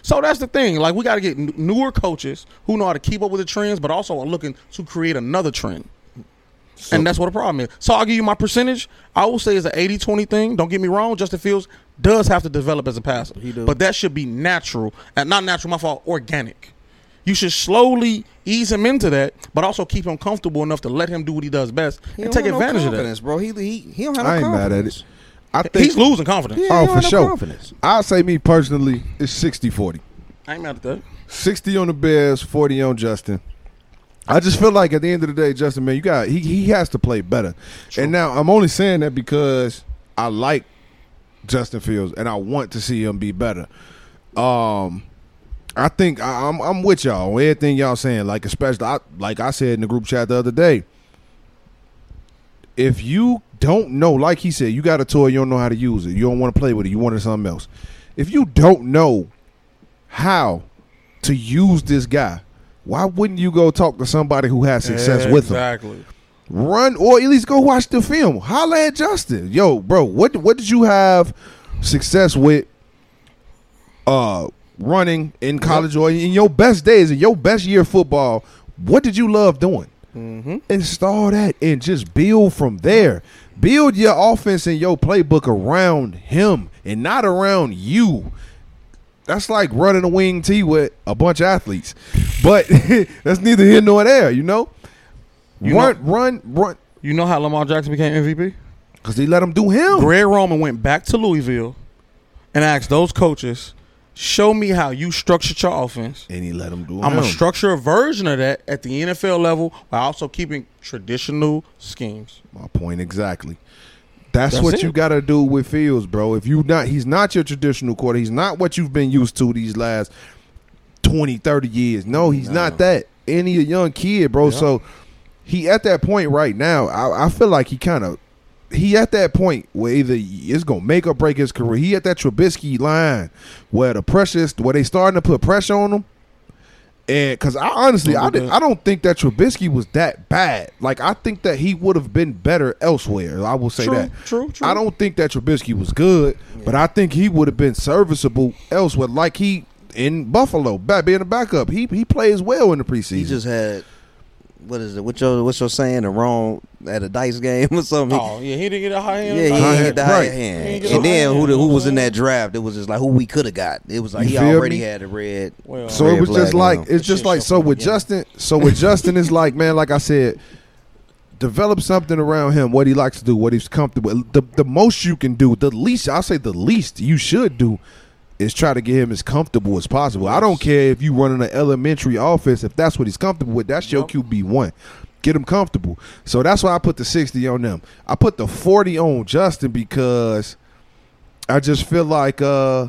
So that's the thing. Like we got to get newer coaches who know how to keep up with the trends, but also are looking to create another trend. and that's what the problem is. So I'll give you my percentage. I will say it's an 80-20 thing. Don't get me wrong. Justin Fields does have to develop as a passer. He do. But that should be natural. And not natural, my fault, organic. You should slowly ease him into that, but also keep him comfortable enough to let him do what he does best He and take have no advantage of that. bro. He he he don't have No I no ain't mad at it. I think He's losing confidence. Yeah, Oh, for no sure. confidence. I'll say me personally, it's 60-40. I ain't mad at that. 60 on the Bears, 40 on Justin. I just feel like at the end of the day, Justin, man, you got he he has to play better. And now I'm only saying that because I like Justin Fields and I want to see him be better. Um I think I, I'm I'm with y'all everything y'all saying. Like especially I, like I said in the group chat the other day. If you don't know, like he said, you got a toy, you don't know how to use it. You don't want to play with it. You wanted something else. If you don't know how to use this guy, why wouldn't you go talk to somebody who has success with him? Exactly. Run or at least go watch the film. Holla at Justin. Yo, bro, what what did you have success with uh running in college or in your best days, in your best year of football? What did you love doing? Mm-hmm. Install that and just build from there. Build your offense and your playbook around him and not around you. That's like running a wing tee with a bunch of athletes. But that's neither here nor there, you know? You run, run, run. You know how Lamar Jackson became MVP? Because they let him do him. Greg Roman went back to Louisville and asked those coaches, "Show me how you structured your offense. And he let him do I'm him. gonna structure a version of that at the NFL level while also keeping traditional schemes." My point exactly. That's, That's what it. you got to do with Fields, bro. If you not, he's not your traditional quarter. He's not what you've been used to these last 20, 30 years. No, he's No. not that. Any a young kid, bro. So he at that point right now. I, I feel like he kind of he at that point where either it's gonna make or break his career. He at that Trubisky line where the pressure is where they starting to put pressure on him. And because I honestly, I, Don't did. I don't think that Trubisky was that bad. Like I think that he would have been better elsewhere. I will say True, that. true, true. I don't think that Trubisky was good, but I think he would have been serviceable elsewhere. Like he in Buffalo, back being a backup, he he plays well in the preseason. He just had what is it? What your what's your saying? The wrong at a dice game or something. Oh yeah, he didn't get a high hand. Yeah, he didn't get hit the high right. Hand. And then who the, who was in that draft? It was just like who we could have got. It was like You he already me? had the red. Well, So Red it was just flag like on. it's just like so with together. Justin. So with Justin it's like man, like I said, develop something around him. What he likes to do, what he's comfortable. with. The the most you can do, the least I'll say, the least you should do is try to get him as comfortable as possible. I don't care if you running an elementary offense. If that's what he's comfortable with, that's your QB one. Get him comfortable. So that's why I put the sixty on them. I put the forty on Justin because I just feel like uh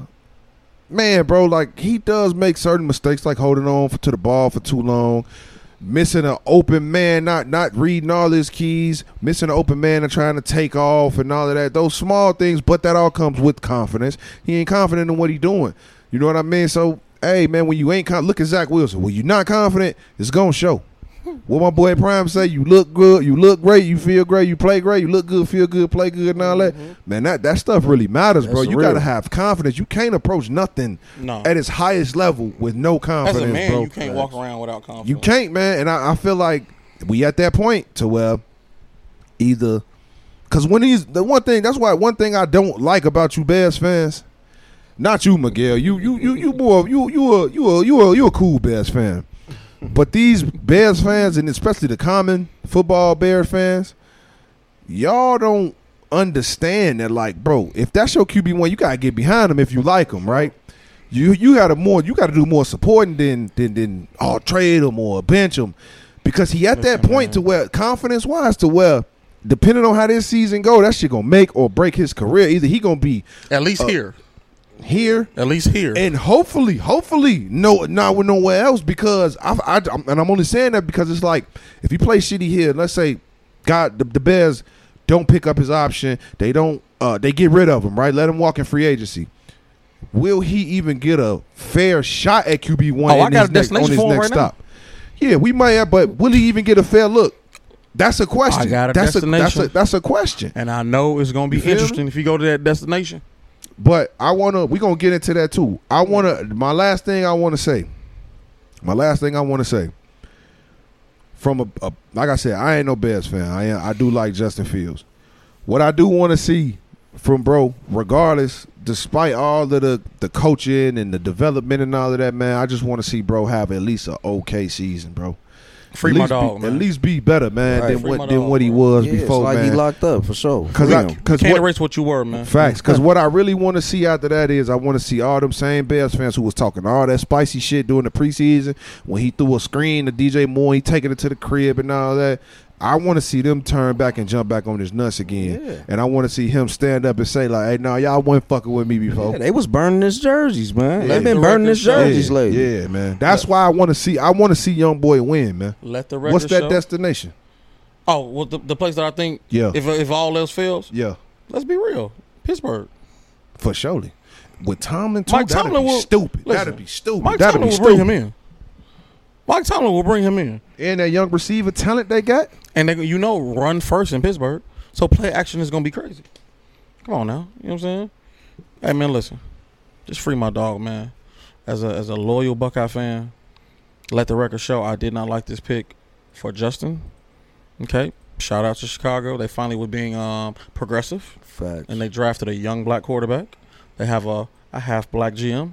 man, bro, like he does make certain mistakes, like holding on for, to the ball for too long, missing an open man, not not reading all his keys, missing an open man and trying to take off and all of that. Those small things, but that all comes with confidence. He ain't confident in what he doing. You know what I mean? So, hey, man, when you ain't con- look at Zach Wilson. When you're not confident, it's gonna show. What my boy Prime say, you look good, you look great, you feel great, you play great, you look good, feel good, play good, and all that. Mm-hmm. Man, that, that stuff really matters, bro. That's You real. gotta have confidence. You can't approach nothing No. at its highest level with no As confidence, a man, bro. you can't walk around without confidence. You can't, man. And I, I feel like we at that point to where either because when he's the one thing that's why one thing I don't like about you Bears fans, not you Miguel. You you you you more you you a you a you a you a cool Bears fan. But these Bears fans and especially the common football Bears fans, y'all don't understand that like, bro, if that's your QB one, you gotta get behind him if you like him, right? You you gotta more you gotta do more supporting than than than oh trade him or bench him. Because he at that point to where confidence wise to where depending on how this season go, that shit gonna make or break his career. Either he gonna be At least Uh, here. Here At least here. and hopefully, hopefully, no, not with nowhere else. Because I, I, I'm- and I'm only saying that because it's like if he plays shitty here, let's say, God, the, the Bears don't pick up his option, they don't, uh, they get rid of him, right? Let him walk in free agency. Will he even get a fair shot at QB one Oh, I got a next, on destination his next right now. Yeah, we might have, but will he even get a fair look? That's a question. I got a that's A, that's destination. a that's a question. and I know it's gonna be You feel me? interesting if you go to that destination. But I wanna we gonna get into that too. I wanna my last thing I wanna say. My last thing I wanna say. From a, a like I said, I ain't no Bears fan. I am, I do like Justin Fields. What I do want to see from bro, regardless, despite all of the the coaching and the development and all of that, man, I just want to see bro have at least an okay season, bro. Free at my least dog, be, man. At least be better, man, Right. than Free what my than dog, what he bro. was Yeah, it's before, like man. he locked up for sure. Because I him. because Can't what erase what you were, man. Facts, because what I really want to see after that is I want to see all them same Bears fans who was talking all that spicy shit during the preseason when he threw a screen to DJ Moore, he taking it to the crib and all that. I want to see them turn back and jump back on his nuts again, Yeah. and I want to see him stand up and say like, "Hey, no, y'all wasn't fucking with me before." Yeah, they was burning his jerseys, man. Yeah. They've been The burning his jerseys yeah, lately. yeah, man. That's why I want to see. I want to see young boy win, man. Let the record What's that show. destination? oh, well, the, the place that I think Yeah, if if all else fails, yeah, let's be real, Pittsburgh. for surely. With Tomlin, too, Mike that'd Tomlin be will- stupid. listen, that'd be stupid. Mike that'd Tomlin will bring him in. Mike Tomlin will bring him in, And that young receiver talent they got. And they, you know, run first in Pittsburgh, so play action is gonna be crazy. Come on now, you know what I'm saying? Hey man, listen, just free my dog, man. As a as a loyal Buckeye fan, let the record show I did not like this pick for Justin. Okay, shout out to Chicago. They finally were being um, progressive. Facts. and they drafted a young black quarterback. They have a, a half black GM,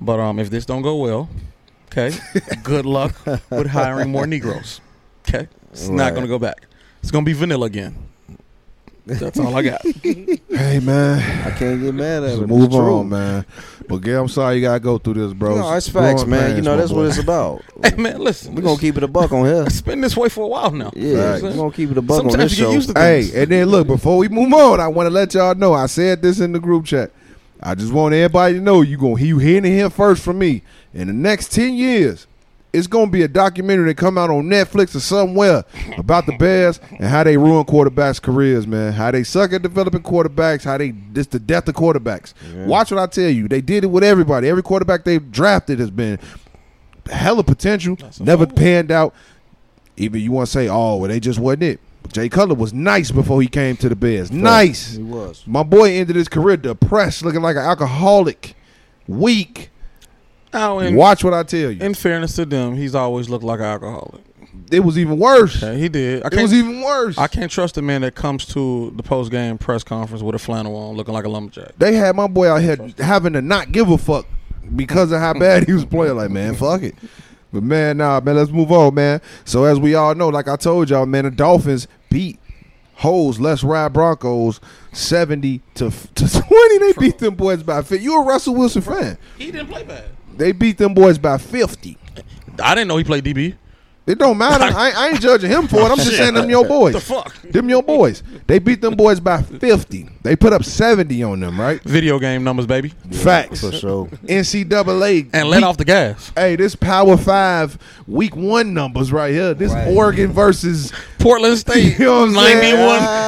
but um, if this don't go well, okay, good luck with hiring more Negroes. Okay, it's not Right. gonna go back. It's gonna be vanilla again. That's all I got. Hey man, I can't get mad at Just it. move It's true. on, man. But Gail, I'm sorry you gotta go through this, bro. No, it's facts, Growing man. You pains, know my that's boy. what it's about. hey man, listen, We're gonna keep it a buck on here. It's been this way for a while now. Yeah, Facts. we're gonna keep it a buck on Sometimes this you get show. used to Hey, things. and then look, before we move on, I want to let y'all know. I said this in the group chat. I just want everybody to know you gonna you hearing it here first from me. In the next ten years, it's gonna be a documentary that come out on Netflix or somewhere about the Bears and how they ruin quarterbacks' careers, man. How they suck at developing quarterbacks. How they this the death of quarterbacks. Watch what I tell you. They did it with everybody. Every quarterback they've drafted has been hella potential, never panned out. Even you want to say, oh, well, they just wasn't it. Jay Cutler was nice before he came to the Bears. Nice. He was. My boy ended his career depressed, looking like an alcoholic, weak. Oh, in, Watch what I tell you. in fairness to them, he's always looked like an alcoholic. It was even worse. Okay, he did. I It was even worse. I can't trust a man that comes to the post game press conference with a flannel on, looking like a lumberjack. They had my boy out here having to not give a fuck because of how bad he was playing. Like, man, fuck it. But man, nah, man, let's move on, man. So as we all know, like I told y'all, man, the Dolphins beat Hoes, Let's Ride Broncos, seventy to to twenty. They beat them boys by fifty. You a Russell Wilson fan? He didn't play bad. They beat them boys by fifty. I didn't know he played DB. It don't matter. I, I ain't judging him for it. I'm just saying them your boys. The fuck? Them your boys. They beat them boys by 50. They put up 70 on them, right? Video game numbers, baby, Facts. for sure. NCAA. and let week- off the gas. Hey, this Power Five week one numbers right here. This Right. Oregon versus Portland State, You know what I'm saying?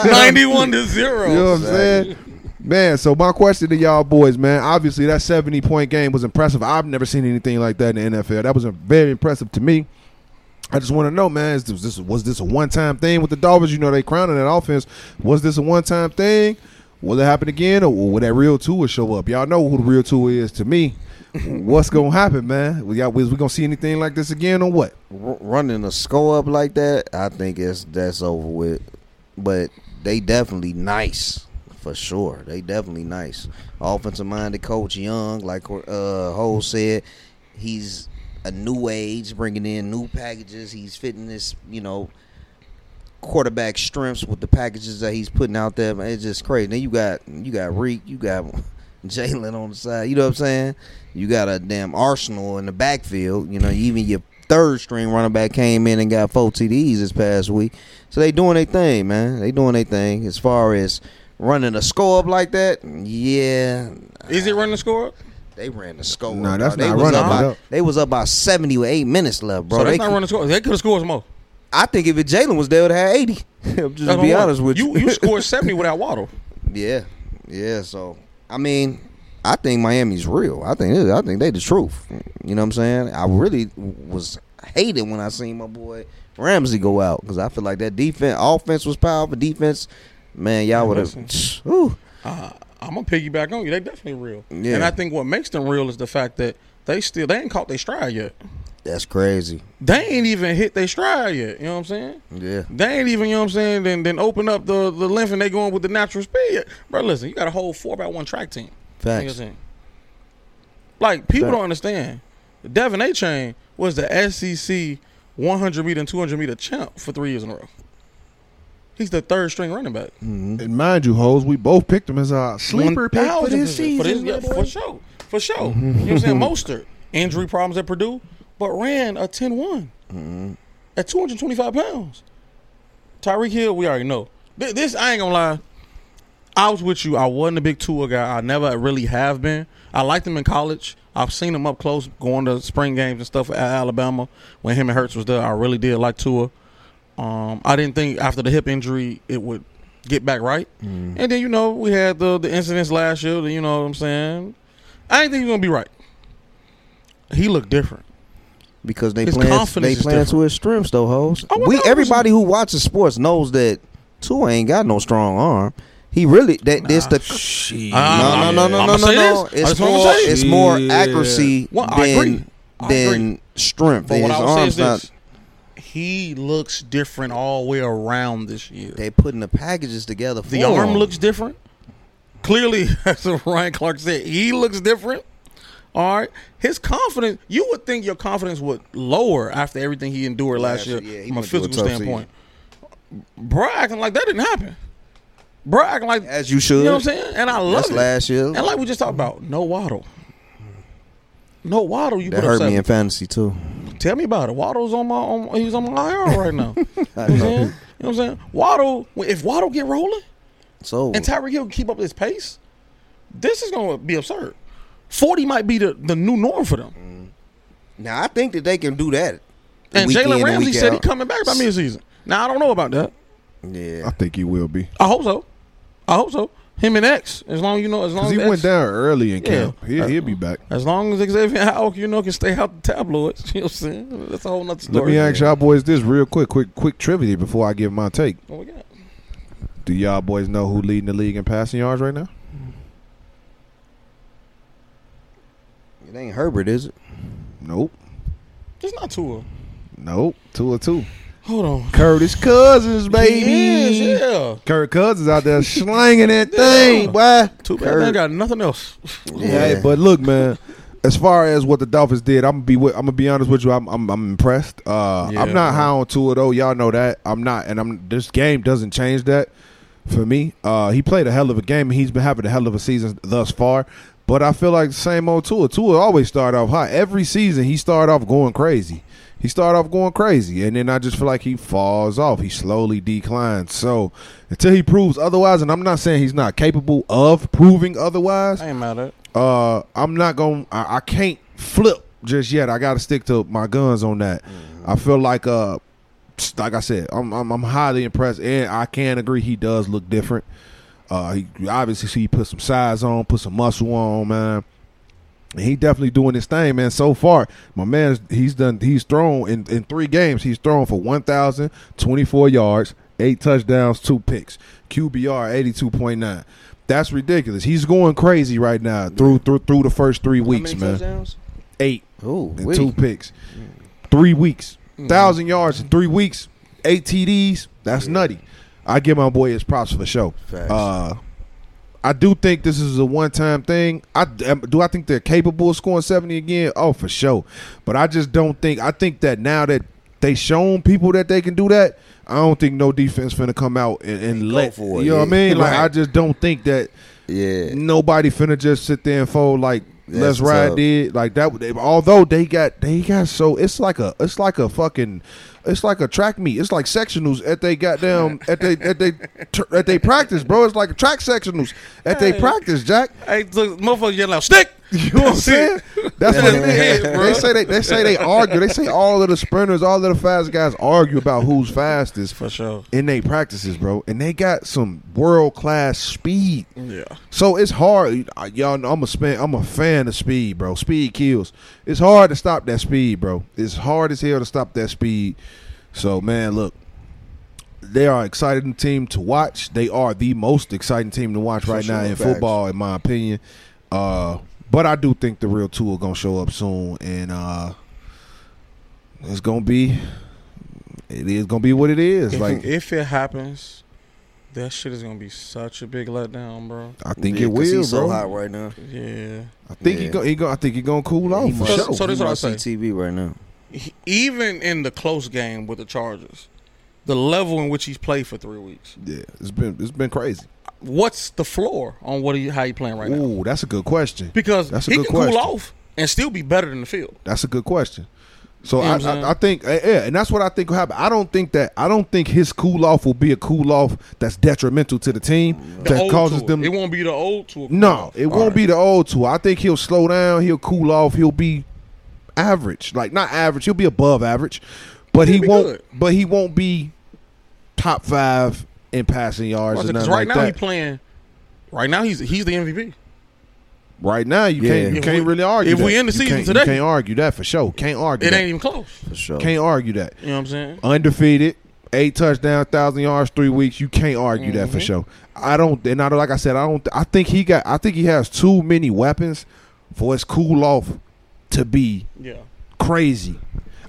91, 91 to zero. You know what I'm saying? Man, so my question to y'all boys, man. Obviously, that 70 point game was impressive. I've never seen anything like that in the NFL. That was very impressive to me. I just want to know, man, is this, was this a one time thing with the Dolphins? You know, they crowning that offense. Was this a one time thing? Will it happen again, or will that real Tua show up? Y'all know who the real Tua is to me. What's gonna happen, man? We got, is we gonna see anything like this again, or what? R- running a score up like that, I think it's that's over with. But they definitely nice for sure. They definitely nice. Offensive minded coach, young, like uh Ho said, he's a new age, bringing in new packages. He's fitting this, you know, quarterback strengths with the packages that he's putting out there. Man, it's just crazy. Then you got you got Reek, you got Jalen on the side. You know what I'm saying? You got a damn arsenal in the backfield. You know, even your third string running back came in and got four TDs this past week. So they doing their thing, man. They doing their thing. As far as running a score up like that, yeah, Is it running the score? Up? They ran the score. Nah, up, that's dog. they not was running up by, up. They was up by seventy with eight minutes left, bro. so they that's not could- running the score. They could have scored some more. I think if it Jaylen was there, it would have had eighty. Just That's to what be I'm honest with you, you, you scored seventy without Waddle. Yeah, yeah. So I mean, I think Miami's real. I think I think they the truth. You know what I'm saying? I really was hated when I seen my boy Ramsey go out because I feel like that defense, offense was powerful. Defense, man, y'all would have. Uh, I'm gonna piggyback on you. They definitely real. Yeah. And I think what makes them real is the fact that they still they ain't caught their stride yet. That's crazy. They ain't even hit their stride yet. You know what I'm saying? Yeah, They ain't even, you know what I'm saying, then then open up the, the length and they going with the natural speed. Bro, listen, you got a whole four by one track team. You know what I'm saying? Like people Fact. don't understand. De'Von Achane was the SEC 100 meter and 200 meter champ for three years in a row. He's the third string running back. Mhm. And mind you, hoes, we both picked him as our sleeper pick for this season. For, this, yeah, for sure. For sure. you know what I'm saying? Mostert. Injury problems at Purdue, but ran a 10 1 Mhm. at 225 pounds. Tyreek Hill, we already know. This, I ain't gonna lie. I was with you. I wasn't a big Tua guy. I never really have been. I liked him in college. I've seen him up close going to spring games and stuff at Alabama when him and Hurts was there. I really did like Tua. Um, I didn't think after the hip injury it would get back right. Mhm. And then you know we had the the incidents last year. You know what I'm saying? I didn't think he was gonna be right. He looked different. Because they His playing, confidence they is playing to his strengths though, hoes. Oh, we everybody who watches sports knows that Tua ain't got no strong arm. He really that this the Shit. No, no, no, no, no, no, no. It's more, it's more accuracy Well, than than strength. But His what I would say arms is not. this: he looks different all the way around this year. They putting the packages together. For The arm him. looks different. Clearly, as Ryan Clark said, he looks different. All right, his confidence. You would think your confidence would lower after everything he endured last Last year yeah, from a a physical tough standpoint. Bro, acting like that didn't happen. Bro, acting like as you should. you know what I'm saying. And I love That's it. last year. And like we just talked about, no waddle. No waddle. You That put hurt seven. me in fantasy too. Tell me about it. Waddle's on my on, he's on my IR right now. you know what I'm saying? know. You know what I'm saying? Waddle, if Waddle get rolling So and Tyreek Hill keep up this pace, this is gonna be absurd. Forty might be the, the new norm for them. Mm. now I think that they can do that. And Jalen Ramsey week said he's coming back by midseason. Now I don't know about that. Yeah. I think he will be. I hope so. I hope so. Him and X, as long as you know, as long as he X, went down early in Yeah. camp. He, he'll be back. as long as Xavier Howard, you know, can stay out the tabloids. You know what I'm saying? That's a whole nother story. Let me ask y'all boys this real quick, quick, quick trivia before I give my take. What we got? Do y'all boys know who leading the league in passing yards right now? it ain't Herbert, is it? Nope. It's not Tua. Nope. Two or two. Hold on. Curtis Cousins, baby. He is, yeah. Kirk Cousins out there slanging that thing, boy. Too bad Kirk. they ain't got nothing else. Yeah. Hey, but look, man. As far as what the Dolphins did, I'm gonna be with, I'm gonna be honest with you. I'm I'm, I'm impressed. Uh, Yeah, I'm not man. high on Tua though. Y'all know that. I'm not, and I'm. This game doesn't change that for me. Uh, he played a hell of a game, and he's been having a hell of a season thus far. But I feel like the same old Tua. Tua always start off hot. Every season he start off going crazy. He start off going crazy, and then I just feel like he falls off. He slowly declines. So until he proves otherwise, and I'm not saying he's not capable of proving otherwise. I ain't mad at. Uh, I'm not going. to I can't flip just yet. I got to stick to my guns on that. I feel like uh, like I said, I'm, I'm I'm highly impressed, and I can agree he does look different. Uh, he obviously he put some size on, put some muscle on, man. And he definitely doing his thing, man. So far, my man, he's done. He's thrown in, in three games. He's thrown for one thousand twenty four yards, eight touchdowns, two picks, QBR eighty two point nine. That's ridiculous. He's going crazy right now through through through the first three weeks, How many man. touchdowns? Eight Ooh, and wee. two picks, three weeks, Mm. thousand yards in three weeks, eight TDs. That's nutty. I give my boy his props for sure. Facts. Uh, I do think this is a one time thing. I do. I think they're capable of scoring seventy again. Oh, for sure. But I just don't think. I think that now that they shown people that they can do that, I don't think no defense finna come out and, and let. for it, you know what I mean? Like. I just don't think that yeah. nobody finna just sit there and fold like let's ride tough. did like that. They, although they got they got so it's like a it's like a fucking it's like a track meet. It's like sectionals at they goddamn at they at they at they practice, bro. It's like a track sectionals at they practice, Jack. Hey, look, motherfuckers yelling out, stick! You know what I'm saying? That's what it is. Yeah. They say they, they say they argue. They say all of the sprinters, all of the fast guys argue about who's fastest For sure. in their practices, bro. And they got some world class speed. Yeah. So it's hard, y'all. Know I'm a fan. I'm a fan of speed, bro. Speed kills. It's hard to stop that speed, bro. It's hard as hell to stop that speed. So man, look, they are an exciting team to watch. They are the most exciting team to watch right now in facts. football, in my opinion. Uh, but I do think the real Tua gonna show up soon, and uh, it's gonna be. It is gonna be what it is. If, Like if it happens, that shit is gonna be such a big letdown, bro. I think Yeah, it 'cause will, he's so bro. hot right now. Yeah. I think he Yeah. go. He go. I think he gonna cool off for So- sure. so this he what I must say. TV right now. He- even in the close game with the Chargers, the level in which he's played for three weeks, Yeah, it's been it's been crazy. What's the floor on what he how you playing right now? Ooh, that's a good question. Because That's a he good can cool off and still be better than the field. That's a good question. So You know I? I, I think eh, yeah, and that's what I think will happen. I don't think that I don't think his cool off will be a cool off that's detrimental to the team The that causes tour. them. It won't be the old Tua. no, it won't be the old Tua. I think he'll slow down. He'll cool off. He'll be average, like not average. He'll be above average, but He'll he won't. good. But he won't be top five in passing yards or Because nothing right like now that. he playing. Right now he's he's the MVP. right now, you Yeah. can't you If can't we- really argue. if we that. in the You season can't- today- you can't argue that for sure. Can't argue. It that. ain't even close. For sure. Can't argue that. You know what I'm saying? undefeated, eight touchdown, thousand yards, three weeks. You can't argue that for Mhm. sure. I don't, and I like I said, I don't. I think he got. I think he has too many weapons for his cool off to be Yeah. crazy.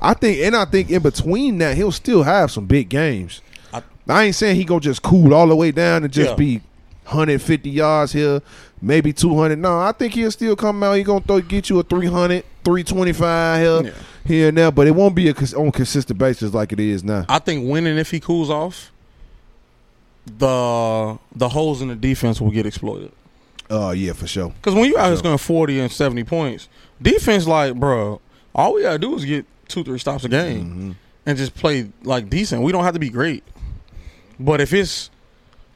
I think, and I think in between that, he'll still have some big games. I, I- ain't saying he gonna just cool all the way down and just Yeah. be 150 yards here, maybe 200. No, I think he'll still come out. He gonna throw, get you a 300, 325 here, Yeah. here and there, but it won't be a on consistent basis like it is now. I think winning if he cools off, the the holes in the defense will get exploited. Oh yeah, for sure. Because when you out here Sure. scoring forty and seventy points, defense like, bro, all we gotta do is get two, three stops a game Mhm. and just play like decent. We don't have to be great, but if it's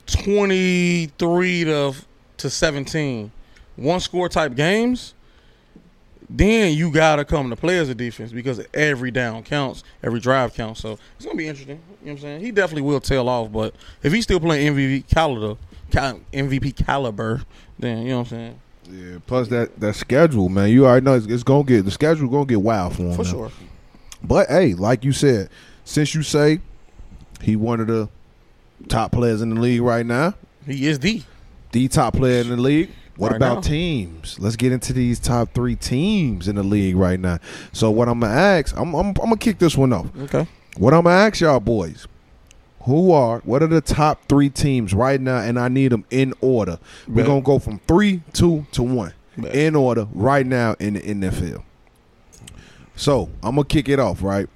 twenty three to to seventeen, one score type games, then you gotta come to play as a defense because every down counts, every drive counts. So it's gonna be interesting. You know what I'm saying? He definitely will tail off, but if he's still playing MVP caliber, cal- MVP caliber, then you know what I'm saying. Yeah. Plus that that schedule, man. You already know it's, it's gonna get the schedule gonna get wild for him. For now. sure. But hey, like you said, since you say he wanted the top players in the league right now, He is the. the top player in the league. What Right about now. teams? Let's get into these top three teams in the league right now. So what I'm gonna ask, I'm I'm, I'm gonna kick this one off. Okay. What I'm gonna ask y'all boys, who are what are the top three teams right now? And I need them in order. We're Bet. gonna go from three, two to one Bet. in order right now in the NFL. So I'm gonna kick it off. Right,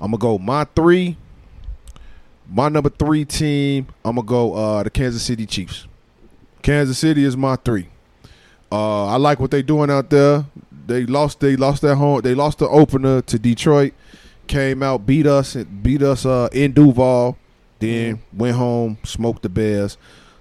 I'm gonna go my three. My number three team. I'm gonna go uh, the Kansas City Chiefs. Kansas City is my three. Uh, I like what they're doing out there. They lost. They lost their home. They lost the opener to Detroit. Came out, beat us, beat us uh, in Duval. Then went home, smoked the Bears.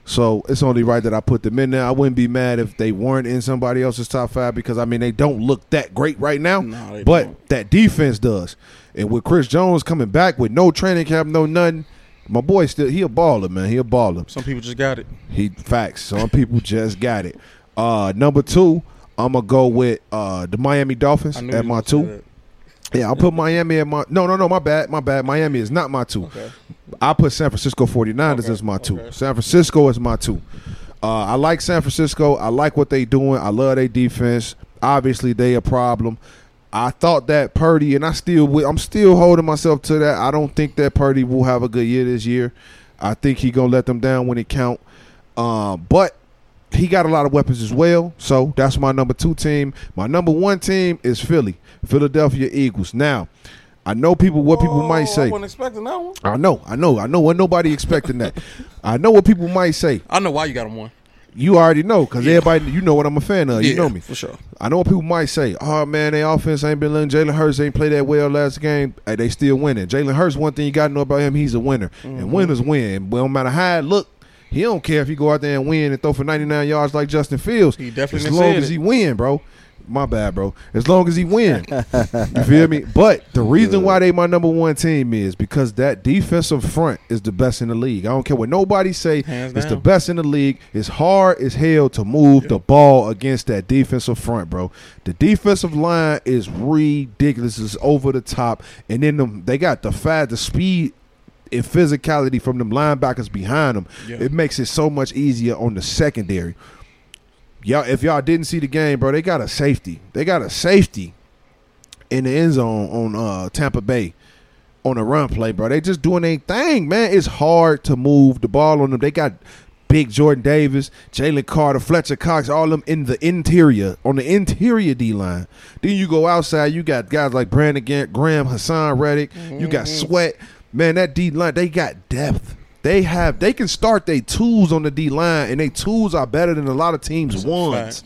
So it's only right that I put them in there. I wouldn't be mad if they weren't in somebody else's top five because I mean they don't look that great right now. No, but don't. that defense does. And with Chris Jones coming back with no training camp, no nothing, my boy still he a baller, man. He a baller. Some people just got it. He facts. Some people just got it. Uh number two, I'm gonna go with uh the Miami Dolphins at my two. Yeah, I'll put Miami at my no no no my bad, my bad. Miami is not my two. Okay. I put San Francisco 49ers Okay, as my two. okay. San Francisco is my two. Uh, I like San Francisco. I like what they doing. I love their defense. Obviously, they a problem. I thought that Purdy, and I still, I'm still holding myself to that. I don't think that Purdy will have a good year this year. I think he gonna let them down when it count. Um, but he got a lot of weapons as well. So that's my number two team. My number one team is Philly, Philadelphia Eagles. Now, I know people what people Oh, might I say. wasn't expecting that one. I know, I know, I know what nobody expecting that. I know what people might say. I know why you got him one. You already know because Yeah. everybody, you know what I'm a fan of. You know me. for sure. I know what people might say. Oh man, their offense ain't been letting Jalen Hurts ain't play that well last game. Hey, they still winning. Jalen Hurts, one thing you got to know about him, he's a winner, Mm-hmm. and winners win. Well, no matter how it look, he don't care if he go out there and win and throw for 99 yards like Justin Fields. He definitely as long said as he win, bro. My bad, bro. As long as he win, you feel me? But the reason why they my number one team is because that defensive front is the best in the league. I don't care what nobody say. Hands it's the best in the league. It's hard as hell to move the ball against that defensive front, bro. The defensive line is ridiculous. It's over the top, and then them, they got the fast, the speed. And physicality from them linebackers behind them, Yeah. it makes it so much easier on the secondary. Y'all, if y'all didn't see the game, bro, they got a safety. They got a safety in the end zone on uh, Tampa Bay on a run play, bro. They just doing their thing, man. It's hard to move the ball on them. They got big Jordan Davis, Jalen Carter, Fletcher Cox, all of them in the interior, on the interior D line. Then you go outside, you got guys like Brandon Graham, Haason Reddick, you got Sweat. Man, that D line, they got depth. They have they can start their tools on the D line, and their tools are better than a lot of teams' ones.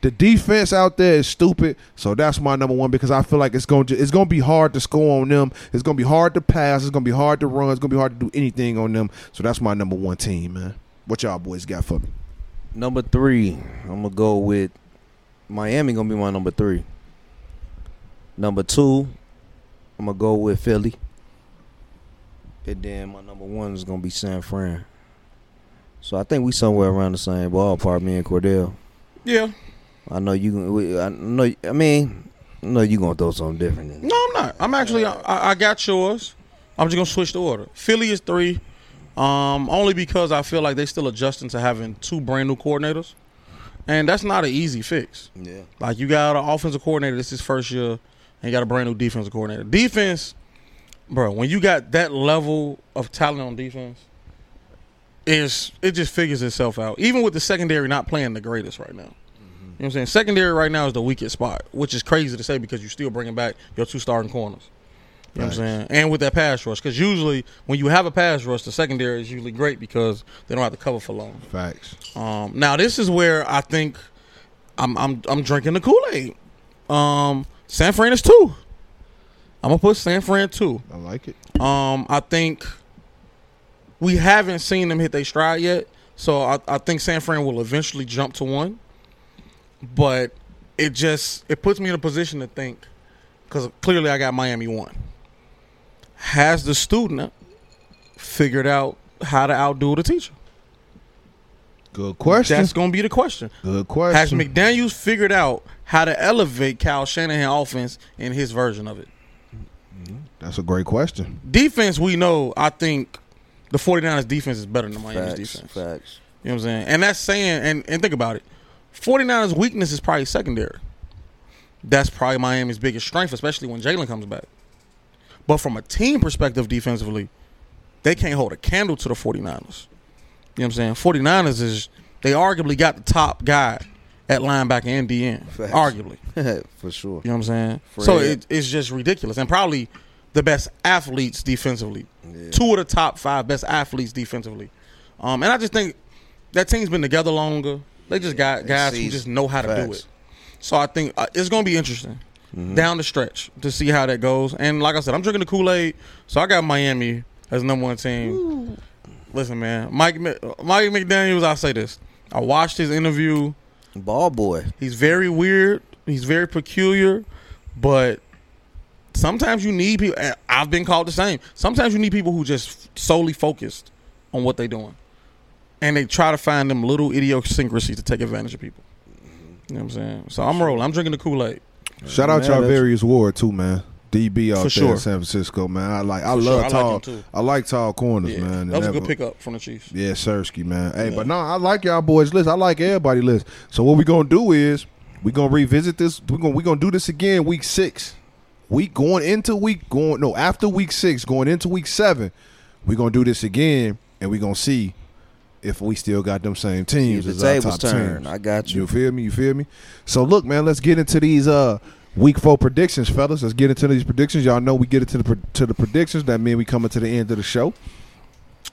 The defense out there is stupid, so that's my number one because I feel like it's going to it's going to be hard to score on them. It's going to be hard to pass. It's going to be hard to run. It's going to be hard to do anything on them. So that's my number one team, man. What y'all boys got for me? Number three, I'm gonna go with Miami. Gonna be my number three. Number two, I'm gonna go with Philly. And then my number one is gonna be San Fran. So I think we somewhere around the same ballpark, me and Cordell. Yeah. I know you. I know. I mean, I know you gonna throw something different. No, I'm not. I'm actually. I, I got yours. I'm just gonna switch the order. Philly is three, um, only because I feel like they still adjusting to having two brand new coordinators, and that's not an easy fix. Yeah. Like you got an offensive coordinator. This is first year, and you got a brand new defensive coordinator. Defense, bro. When you got that level of talent on defense, is it just figures itself out. Even with the secondary not playing the greatest right now. You know what I'm saying? Secondary right now is the weakest spot, which is crazy to say because you're still bringing back your two starting corners. You know what I'm saying? And with that pass rush, because usually when you have a pass rush, the secondary is usually great because they don't have to cover for long. Facts. Um, now this is where I think I'm I'm I'm drinking the Kool Aid. Um, San Fran is two. I'm gonna put San Fran two. I like it. Um, I think we haven't seen them hit their stride yet, so I, I think San Fran will eventually jump to one. But it just it puts me in a position to think because clearly I got Miami one. Has the student figured out how to outdo the teacher? Good question. That's going to be the question. Good question. Has McDaniels figured out how to elevate Kyle Shanahan offense in his version of it? That's a great question. Defense, we know, I think the 49ers defense is better than Miami's Facts. defense. Facts. You know what I'm saying? And that's saying, and, and think about it 49ers' weakness is probably secondary. That's probably Miami's biggest strength, especially when Jalen comes back. But from a team perspective, defensively, they can't hold a candle to the 49ers. You know what I'm saying? 49ers is, they arguably got the top guy at linebacker and DN. Facts. Arguably. For sure. You know what I'm saying? Fred. So it, it's just ridiculous. And probably the best athletes defensively. Yeah. Two of the top five best athletes defensively. Um, and I just think that team's been together longer. They just got guys who just know how to do it. So I think uh, it's going to be interesting Mm-hmm. down the stretch to see how that goes. And like I said, I'm drinking the Kool Aid, so I got Miami as number one team. Listen, man, Mike Mc- Mike McDaniel's. I say this. I watched his interview. Ball boy. He's very weird. He's very peculiar, but sometimes you need people. I've been called the same. Sometimes you need people who just solely focused on what they're doing, and they try to find them little idiosyncrasies to take advantage of people. You know what I'm saying? So I'm rolling. I'm drinking the Kool Aid. Shout out Man, y'all various ward too, man. DB out For there sure. in San Francisco, man. I like I For sure. love I like tall him, too. I like tall corners, Yeah, man. that was a Never- good pickup from the Chiefs. Yeah, Sersky, man. Hey, Yeah. but no, I like y'all boys list. I like everybody list. So what we gonna do is we gonna revisit this. We gonna we gonna do this again week six. Week going into week going no after week six going into week seven. We gonna do this again and we gonna see if we still got them same teams the as our tables top turn. teams. I got you. You feel me? You feel me? So look, man, let's get into these uh week four predictions, fellas. Let's get into these predictions. Y'all know we get into the to the predictions. That mean we coming to the end of the show.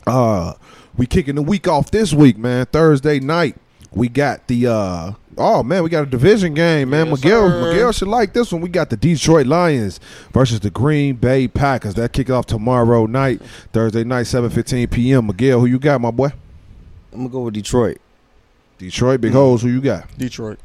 Uh, we kicking the week off this week, man. Thursday night, we got the uh oh man, we got a division game, man. Yes, Miguel sir. Miguel should like this one. We got the Detroit Lions versus the Green Bay Packers. That kick off tomorrow night, Thursday night, seven fifteen p.m. Miguel, who you got, my boy? I'm gonna go with Detroit. Detroit, big hoes. Who you got? Detroit.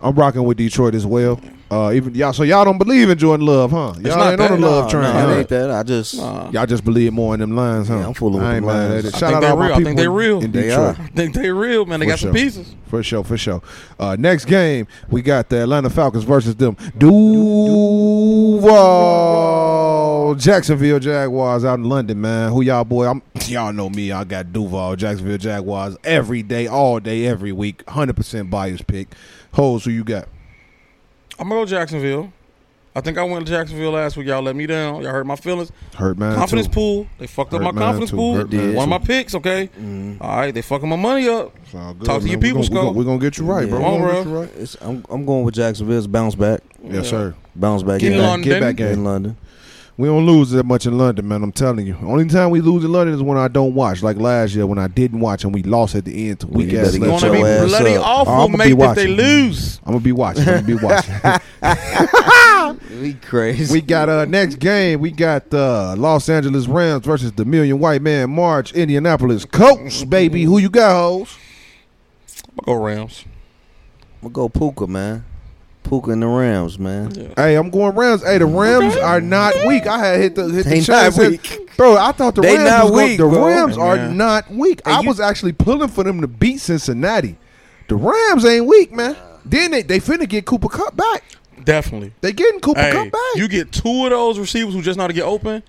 I'm rocking with Detroit as well. Uh, even y'all, so y'all don't believe in Jordan Love, huh? Y'all not ain't on the love No, train. no, it ain't that. I just Nah. Y'all just believe more in them lines, huh? Yeah, I'm full of them lines. at. I Shout think out they all my real. I think people they real. in They Detroit. are. I think they real, man. They For got some pieces. For sure, for sure. Uh, next game, we got the Atlanta Falcons versus them Duval Jacksonville Jaguars out in London, man. Who y'all boy? I'm y'all know me. I got Duval Jacksonville Jaguars every day, all day, every week. Hundred percent bias pick. Hoes, who you got? I'm gonna go Jacksonville. I think I went to Jacksonville last week. Y'all let me down. Y'all hurt my feelings. Hurt man. confidence too. pool. They fucked up my confidence too. pool. Hurt mine One of my picks. Okay. mm, All right. They fucking my money up. Good, Talk to man. your people, gonna- we gonna- Skull. We're gonna get you right, bro. Yeah. We Come gonna on, get you right. it's, I'm I'm going with Jacksonville. It's bounce back. Yes, Yeah. sir. Bounce back Get in in London. London. Get back In in. London. We don't lose that much in London, man. I'm telling you. Only time we lose in London is when I don't watch. Like last year when I didn't watch and we lost at the end to Well, weak you ass better It's get gonna be bloody up. awful, I'ma mate, if they lose. I'm gonna be watching. I'm gonna be watching. We crazy. we got uh next game. We got uh Los Angeles Rams versus the Million White Man March Indianapolis Colts, baby. Who you got, hoes? I'm gonna go Rams. I'm gonna go Puka, man. Puka and the Rams, man. Yeah. Hey, I'm going Rams. Hey, the mm-hmm. Rams are not weak. I had hit the hit They the not weak. Bro, I thought the They Rams not was gonna- weak, the. Rams Hey, are man. not weak. And I you- was actually pulling for them to beat Cincinnati. The Rams ain't weak, man. Then they they finna get Cooper Kupp back. Definitely. They getting Cooper Hey, Kupp back. you get two of those receivers who just know how to get open.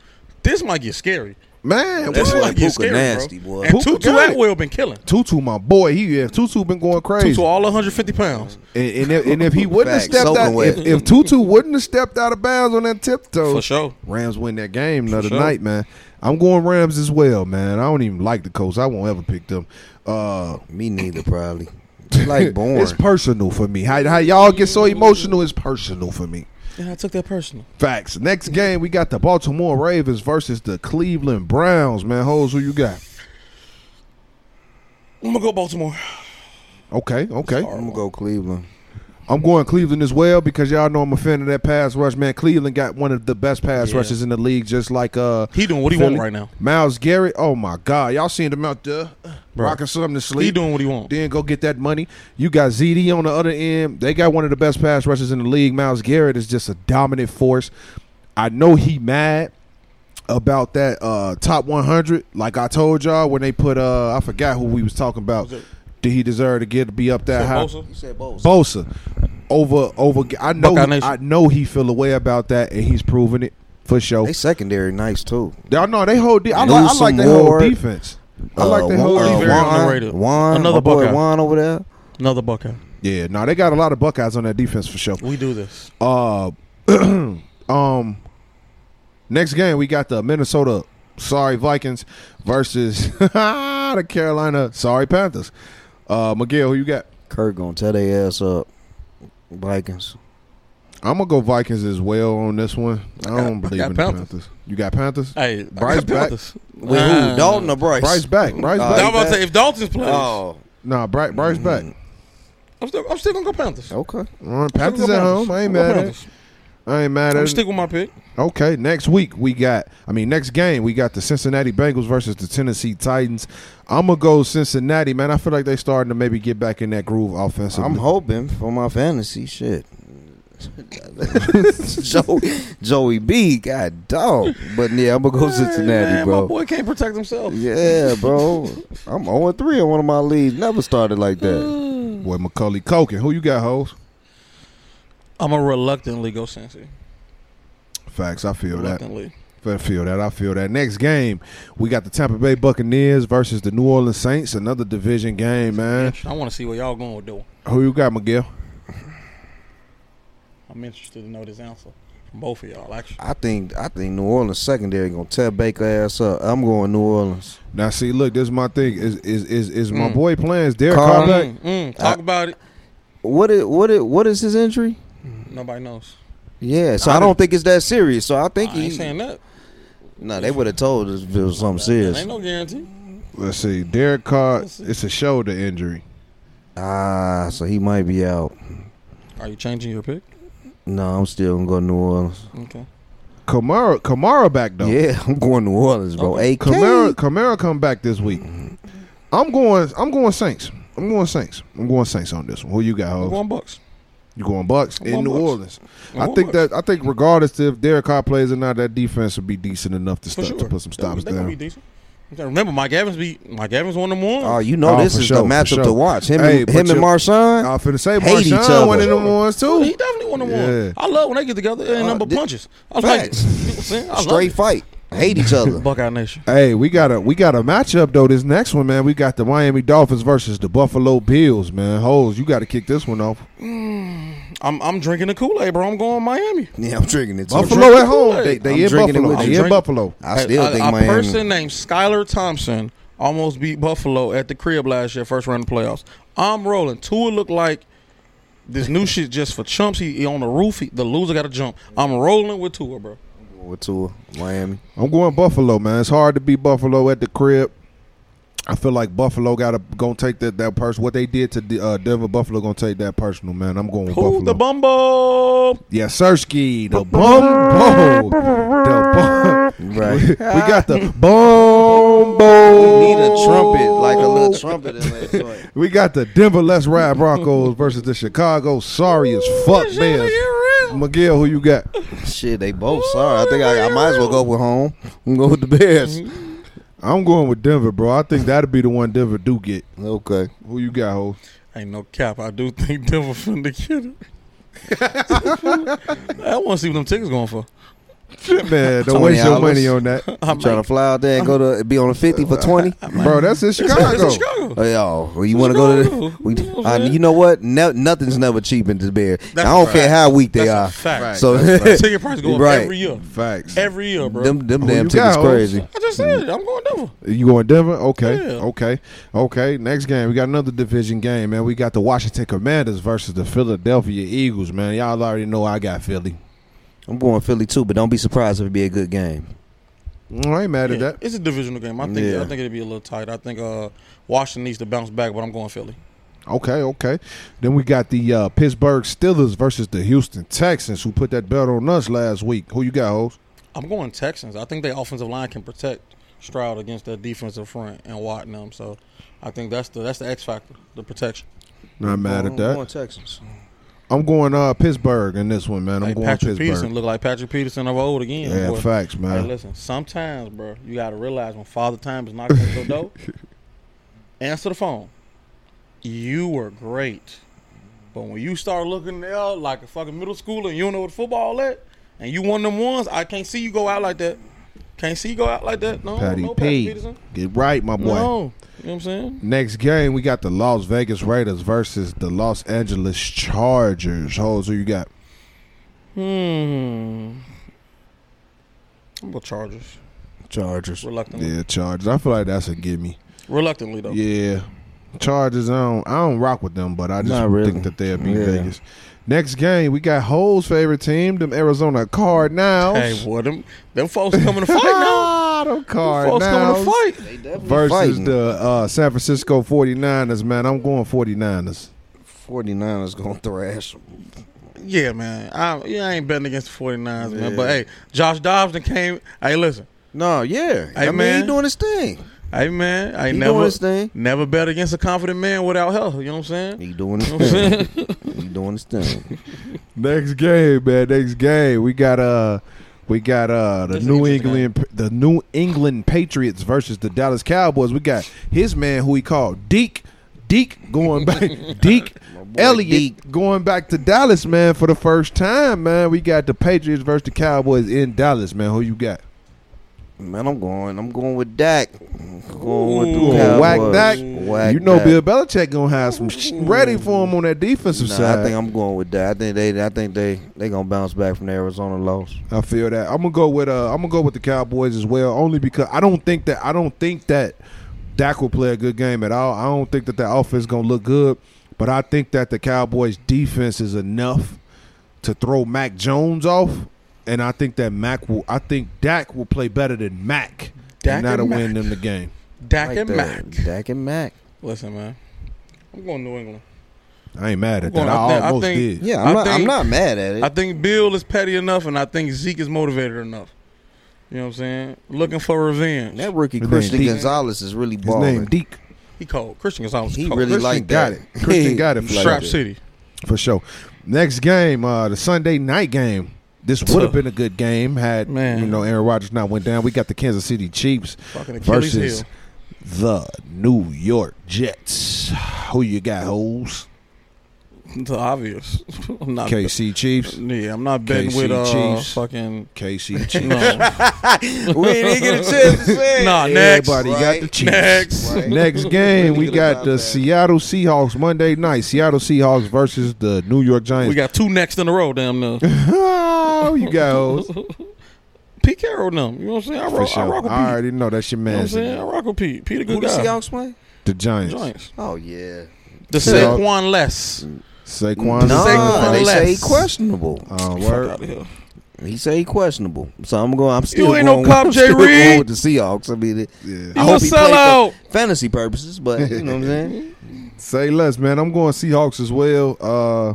This might get scary. Man, This what? might get Puka scary, nasty, bro. boy. And Puka Tutu got it. Atwell been killing. Tutu, my boy, he yeah, Tutu been going crazy. Tutu all 150 pounds. And, and, if, and if he wouldn't have stepped out, if, if Tutu wouldn't have stepped out of bounds on that tiptoe, For sure. Rams win that game the other sure. night, man. I'm going Rams as well, man. I don't even like the Colts. I won't ever pick them. Uh, Me neither, probably. It's like boring. it's personal for me. How, how y'all get so emotional is personal for me. Yeah, I took that personal. Facts. Next game, we got the Baltimore Ravens versus the Cleveland Browns. Man, hoes, who you got? I'm gonna go Baltimore. Okay, okay. I'm gonna go Cleveland. I'm going Cleveland as well because y'all know I'm a fan of that pass rush. Man, Cleveland got one of the best pass Yeah. rushes in the league, just like uh He doing what he Philly. want right now. Myles Garrett. Oh my God, y'all seen him out there Bro. rocking something to sleep. He doing what he want. then go get that money. You got ZD on the other end. They got one of the best pass rushes in the league. Myles Garrett is just a dominant force. I know he mad about that uh, top 100. Like I told y'all when they put uh I forgot who we was talking about. Was Did he deserve to get be up that high? Bosa? You said both. Bosa over over. I know Buckeye Nation. I know he feel a way about that, and he's proving it for sure. They secondary nice too. Y'all know they hold. De- I, like, I like their whole Ward. defense. I like their whole uh, defense. very Juan, underrated. Juan, Another boy Buckeye. Juan over there. Another Buckeye. Yeah, no, they got a lot of Buckeyes on that defense for sure. We do this. Uh, um, next game we got the Minnesota Sorry Vikings versus the Carolina Sorry Panthers. Uh, Miguel, who you got? Kirk gonna tear their ass up. Vikings. I'm gonna go Vikings as well on this one. I, I got- don't believe got in the Panthers. Panthers. You got Panthers? Hey, Bryce I got back? Panthers. With Uh, who? Dalton or Bryce? Bryce back. Bryce Uh, I was back. about to say if Dalton's playing, Oh, Nah, Bryce, Bryce back. I'm still, I'm still gonna go Panthers. Okay. All right, Panthers Still at gonna home. I ain't I'll mad at it. Panthers. I ain't mad I'm at it. stick with my pick. Okay, next week we got. I mean, next game we got the Cincinnati Bengals versus the Tennessee Titans. I'm gonna go Cincinnati, man. I feel like they starting to maybe get back in that groove offensively. I'm hoping for my fantasy shit. Joey, Joey B, god dog. But yeah, I'm gonna go Cincinnati, man, My bro. boy can't protect himself. Yeah, bro. I'm 0 3 on one of my leads. Never started like that. Boy, Macaulay Culkin. Who you got, hoes? I'm a reluctantly go Cincy. Facts. I feel that. I feel that. I feel that. Next game, we got the Tampa Bay Buccaneers versus the New Orleans Saints. Another division game, man. I want to see what y'all going to do. Who you got, Miguel? I'm interested to know this answer from both of y'all. Actually, I think I think New Orleans secondary gonna tear Baker ass up. I'm going New Orleans. Now, see, look, this is my thing. Is is is, is my Mm. boy playing? Is Derek Carr. Carr back? Mm, mm, talk I- about it. What is what is what is his injury? Nobody knows. Yeah, so I I, don't think it's that serious. So I think I ain't saying that. No, they would have told us if it was something serious. ain't no guarantee. Let's see. Derek Carr, see. it's a shoulder injury. Ah, so he might be out. Are you changing your pick? No, I'm still gonna go New Orleans. Okay. Kamara, Kamara back though. Yeah, I'm going to New Orleans, bro. Okay. AK. Kamara, Kamara come back this week. I'm going. I'm going Saints. I'm going Saints. I'm going Saints on this one. Who you got? I'm going Bucks. You going Bucks I'm in New Bucks. Orleans? I'm I think Bucks. that I think regardless if Derek Carr plays or not, that defense would be decent enough to For stop sure. to put some stops they, they gonna be down. decent. Remember, Mike Evans be Mike Evans one of them ones. Oh, you know Oh, this is sure, the matchup sure. to watch. Him, Hey, and, but him and Marshon. I'm finna say Hate Marshon other. one of them ones too. he definitely one of them Yeah. ones. I love when they get together and Uh, number thi- punches. I like it. Facts. You know what I'm saying? I love Straight it. Fight. Hate each other. Buckeye Nation. Hey, we got a we got a matchup though. This next one, man, we got the Miami Dolphins versus the Buffalo Bills. Man, hoes, you got to kick this one off. Mm, I'm I'm drinking the Kool Aid, bro. I'm going Miami. yeah, I'm drinking it too. Buffalo drinking at home. Kool-Aid. They they in Buffalo. with They you. in Buffalo. I still a, think a Miami. A person named Skylar Thompson almost beat Buffalo at the crib last year, first round of playoffs. I'm rolling. Tua look like this new shit just for chumps. He, he on the roof. He, the loser got to jump. I'm rolling with Tua, bro. With Tua, Miami. I'm going Buffalo, man. It's hard to beat Buffalo at the crib. I feel like Buffalo got to gonna take that that person. What they did to the, uh, Denver, Buffalo gonna take that personal, man. I'm going with Who Buffalo. the bumbo? yeah, Sersky, the bumbo, the bum. Right. we got the bumbo. We need a trumpet, like a little trumpet in that joint. We got the Denver Let's Ride Broncos versus the Chicago Sorry as fuck This Bears. Ain't. Miguel, who you got? Shit, they both sorry. I think I, I might as well go with home. I'm going with the Bears. I'm going with Denver, bro. I think that'll be the one Denver do get. Okay. Who you got, ho? Ain't no cap. I do think Denver finna get it. I want to see what them tickets going for. Man, don't waste your money on that, I'm Trying to fly out there and go to be on a 50 for 20? bro. That's in It's Chicago. in Chicago. Oh, yeah. Well, you want to go to the, we, You know what I'm you know what? Ne- nothing's never cheap in this bear. That's I don't a care fact. how weak they That's are. a fact. Right. So Ticket prices go up Right. every year. Facts. Every year, bro. them them oh, Who damn you tickets got, crazy. I just said it. I'm going Denver. You going Denver? Okay, Yeah. okay, okay. Next game, we got another division game, man. We got the Washington Commanders versus the Philadelphia Eagles, man. Y'all already know I got Philly. I'm going Philly too, but don't be surprised if it be a good game. I ain't mad at Yeah, that. It's a divisional game. I think Yeah. I think it'll be a little tight. I think uh, Washington needs to bounce back, but I'm going Philly. Okay, okay. Then we got the uh, Pittsburgh Steelers versus the Houston Texans, who put that belt on us last week. Who you got, hoes? I'm going Texans. I think their offensive line can protect Stroud against their defensive front and Watt and them. So I think that's the that's the X factor, the protection. Not mad I'm at that. going Texans. I'm going uh, Pittsburgh in this one, man. I'm Hey, going Patrick Pittsburgh. Peterson look like Patrick Peterson of old again. yeah, boy. facts, Hey, man. listen, sometimes, bro, you got to realize when Father Time is knocking at your door, answer the phone. You were great. But when you start looking there like a fucking middle schooler and you don't know what football at, and you one of them ones, I can't see you go out like that. Can't see you go out like that. No, Patty no, P. Patrick Peterson. Get right, my boy. No. You know what I'm saying? Next game, we got the Las Vegas Raiders versus the Los Angeles Chargers. Hoes, who you got? Hmm. I'm going Chargers. Chargers. Reluctantly. Yeah, Chargers. I feel like that's a gimme. Reluctantly, though. Yeah, Chargers. I don't. I don't rock with them, but I just Not really. think that they'll be Yeah. Vegas. Next game, we got Hole's favorite team, them Arizona Cardinals. Hey, boy, them, them folks coming to fight now. them Cardinals Them folks coming to fight. They definitely versus fighting. the uh, San Francisco 49ers, man. I'm going 49ers. 49ers gonna thrash them. Yeah, man. I, yeah, I ain't betting against the 49ers, man. But hey, Josh Dobbs done came. Hey, listen. No, yeah. Hey, I mean, man. he doing his thing. Hey, man. I He never, thing. never bet against a confident man without health. You know what I'm saying? He doing his You know what I'm thing. he doing his thing. Next game, man. Next game. We got uh we got uh the That's New interesting, England the New England Patriots versus the Dallas Cowboys. We got his man who he called Deke. Deke going back Deke Elliott Deke. going back to Dallas, man, for the first time, man. We got the Patriots versus the Cowboys in Dallas, man. Who you got? Man, I'm going. I'm going with Dak. I'm going with the Gonna whack Dak? Whack you know Dak. Bill Belichick gonna have some sh- ready for him on that defensive Nah, side. I think I'm going with that. I think they. I think they. They gonna bounce back from the Arizona loss. I feel that. I'm gonna go with uh I'm gonna go with the Cowboys as well, only because I don't think that I don't think that Dak will play a good game at all. I don't think that the offense gonna look good, but I think that the Cowboys defense is enough to throw Mac Jones off, and I think that Mac will. I think Dak will play better than Mac, Dak and that'll and win Mac. them the game. Dak Like and that. Mac. Dak and Mac. Listen, man. I'm going to New England. I ain't mad at I'm that. I, I think- I almost think- did. Yeah, I I'm not. I'm not mad at it. I think Bill is petty enough, and I think Zeke is motivated enough. You know what I'm saying? Looking for revenge. that rookie His Christian. Gonzalez is really balling. His balling. name Deke. He called Christian Gonzalez. He cold. really Christian like got that. it. Christian got it He for like Strap that. City. For sure. Next game, uh, the Sunday night game. This would have been a good game had Man. you know Aaron Rodgers not went down. We got the Kansas City Chiefs versus heel. the New York Jets. Who you got, hoes? It's obvious. I'm not. KC Chiefs. Yeah, I'm not betting KC with uh Chiefs. fucking. KC Chiefs. No, we didn't get a chance to say. nah. Next, Everybody got the Chiefs. next. Right. Next game, we got the that. Seattle Seahawks Monday night. Seattle Seahawks versus the New York Giants. We got two next in a row. Damn, no. oh, you got hoes. Pete Carroll, and them. You know what I'm saying? I For rock, I rock with Pete. I already know that's your you know what I'm man. saying? I rock with Pete. Pete a Who good the. Seahawks play? The Giants. Giants. Oh yeah. The Seahawks. Saquon less. Saquon. Nah, Saquon they say he questionable. Uh, word. out of here. He say he questionable. So I'm going. I'm still ain't going. no cop, I'm Jay Reed. with the Seahawks. I mean, it, Yeah. You I a hope he played sellout. fantasy purposes, but you know what I'm saying. Say less, man. I'm going Seahawks as well. Uh,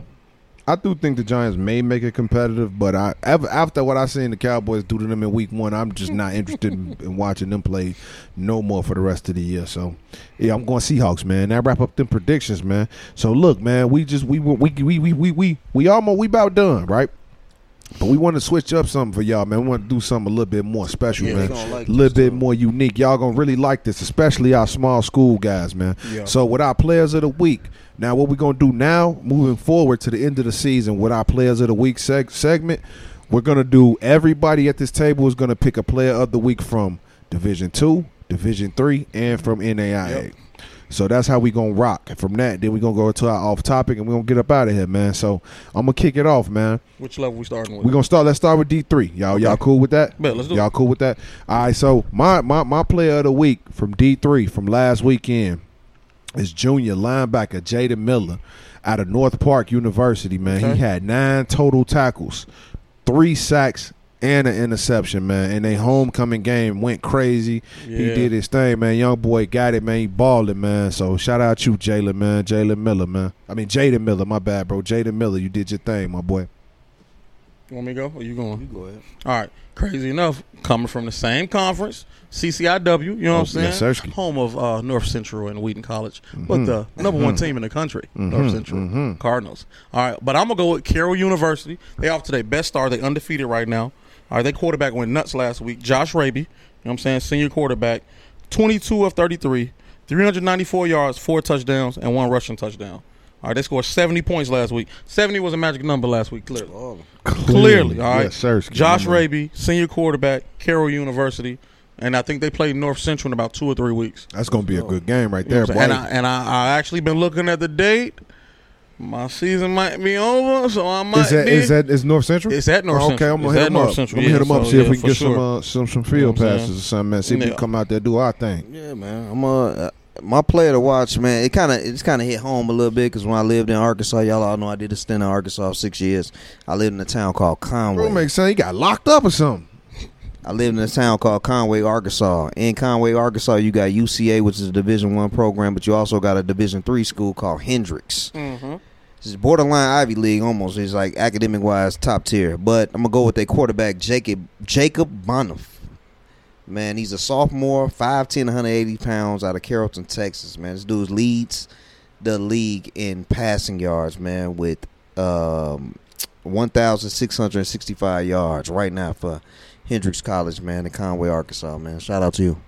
I do think the Giants may make it competitive, but I after what I seen the Cowboys do to them in Week One, I'm just not interested in, in watching them play no more for the rest of the year. So, yeah, I'm going Seahawks, man. That wrap up them predictions, man. So look, man, we just we we we we we we we almost we about done, right? But we want to switch up something for y'all, man. We want to do something a little bit more special, Yeah, man. like a little bit more unique. Y'all gonna really like this, especially our small school guys, man. Yeah. So with our players of the week, now what we're gonna do now, moving forward to the end of the season with our players of the week seg- segment, we're gonna do everybody at this table is gonna pick a player of the week from Division Two, Division Three, and from NAIA. Yep. So that's how we gonna rock. And from that, then we gonna go to our off topic and we gonna get up out of here, man. So I'm gonna kick it off, man. Which level we starting with? We're gonna start. Let's start with D three. Y'all, y'all cool with that? Bet, let's do. Y'all cool with that? All right. So my my my player of the week from D three from last weekend is junior linebacker Jaden Miller out of North Park University. Man, Okay. he had nine total tackles, three sacks. And an interception, man. And they homecoming game went crazy. He did his thing, man. Young boy got it, man. He balling, man. So shout out you, Jalen, man. Jalen Miller, man. I mean Jaden Miller, my bad, bro. Jaden Miller, you did your thing, my boy. You want me to go? Or you going? You go ahead. All right. Crazy enough, coming from the same conference, CCIW. You know what I'm Oh, saying? yes, Sirski. Home of uh, North Central and Wheaton College, but the number one team in the country, North Central mhm. Cardinals. All right, but I'm gonna go with Carroll University. They off to their best start. They undefeated right now. All right, they quarterback went nuts last week. Josh Raby, you know what I'm saying, senior quarterback, 22 of 33, 394 yards, four touchdowns, and one rushing touchdown. All right, they scored 70 points last week. 70 was a magic number last week, clearly. Oh, Clearly, all right. Yes, sir. Josh Raby, senior quarterback, Carroll University, and I think they played North Central in about two or three weeks. That's gonna be a oh. good game right You know there, what boy. and I and I, I actually been looking at the date. My season might be over, so I might is that be. is that is North Central? It's at North okay, Central. I'm gonna hit him North up. Central, I'm gonna hit yeah, him up see if we can get sure. some uh, some some You know field passes or something, man. See if we can come out there do our thing. Yeah, man. I'm uh, uh my player to watch, man. It kind of it's kind of hit home a little bit because when I lived in Arkansas, y'all all know I did a stint in Arkansas for six years. I lived in a town called Conway. Bro, makes sense. He got locked up or something. I lived in a town called Conway, Arkansas. In Conway, Arkansas, you got UCA, which is a Division One program, but you also got a Division Three school called Hendrix. Mhm. It's borderline Ivy League almost. It's like academic wise top tier. But I'm gonna go with their quarterback Jacob Jacob Boniff. Man, he's a sophomore, 5'10", 180 pounds out of Carrollton, Texas. Man, this dude leads the league in passing yards. Man, with um, 1,665 yards right now for Hendrix College. Man, in Conway, Arkansas. Man, shout out to you.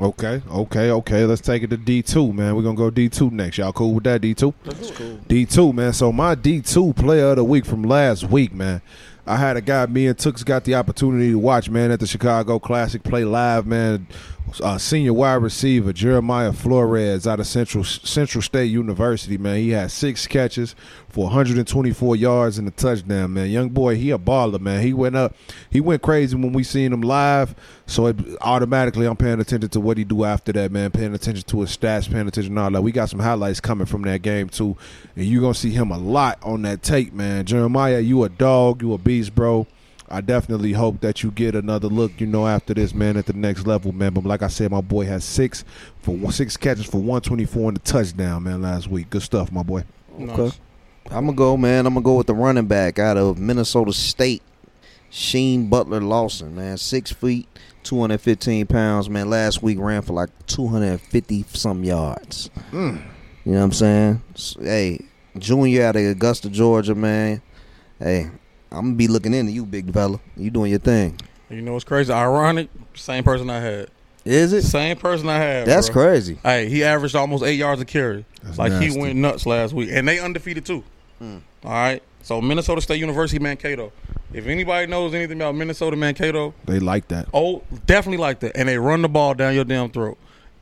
Okay, okay, okay. Let's take it to D two, man. We're gonna go D two next. Y'all cool with that? D two. That's cool. D two, man. So my D two player of the week from last week, man. I had a guy, me and Tooks got the opportunity to watch, man, at the Chicago Classic play live, man. Uh, senior wide receiver Jeremiah Flores out of Central Central State University, man. He had six catches for 124 yards and a touchdown, man. Young boy, he a baller, man. He went up, he went crazy when we seen him live. So it, automatically, I'm paying attention to what he do after that, man. Paying attention to his stats, paying attention to all that. We got some highlights coming from that game too, and you're gonna see him a lot on that tape, man. Jeremiah, you a dog, you a beast, bro. I definitely hope that you get another look, you know, after this, man, at the next level, man. But like I said, my boy has six for one, six catches for 124 and a touchdown, man, last week. Good stuff, my boy. Okay. I'm gonna go, man. I'm gonna go with the running back out of Minnesota State, Sheen Butler Lawson, man. Six feet, 215 pounds, man. Last week ran for like 250 some yards. Mm. You know what I'm saying? Hey, junior out of Augusta, Georgia, man. Hey, I'm gonna be looking into you, big fella. You doing your thing. You know what's crazy? Ironic. Same person I had. Is it? Same person I had. That's bro. crazy. Hey, he averaged almost eight yards a carry. That's like nasty. he went nuts last week, and they undefeated too. Mm. All right. So Minnesota State University Mankato. If anybody knows anything about Minnesota Mankato, They like that. oh, definitely like that. And they run the ball down your damn throat.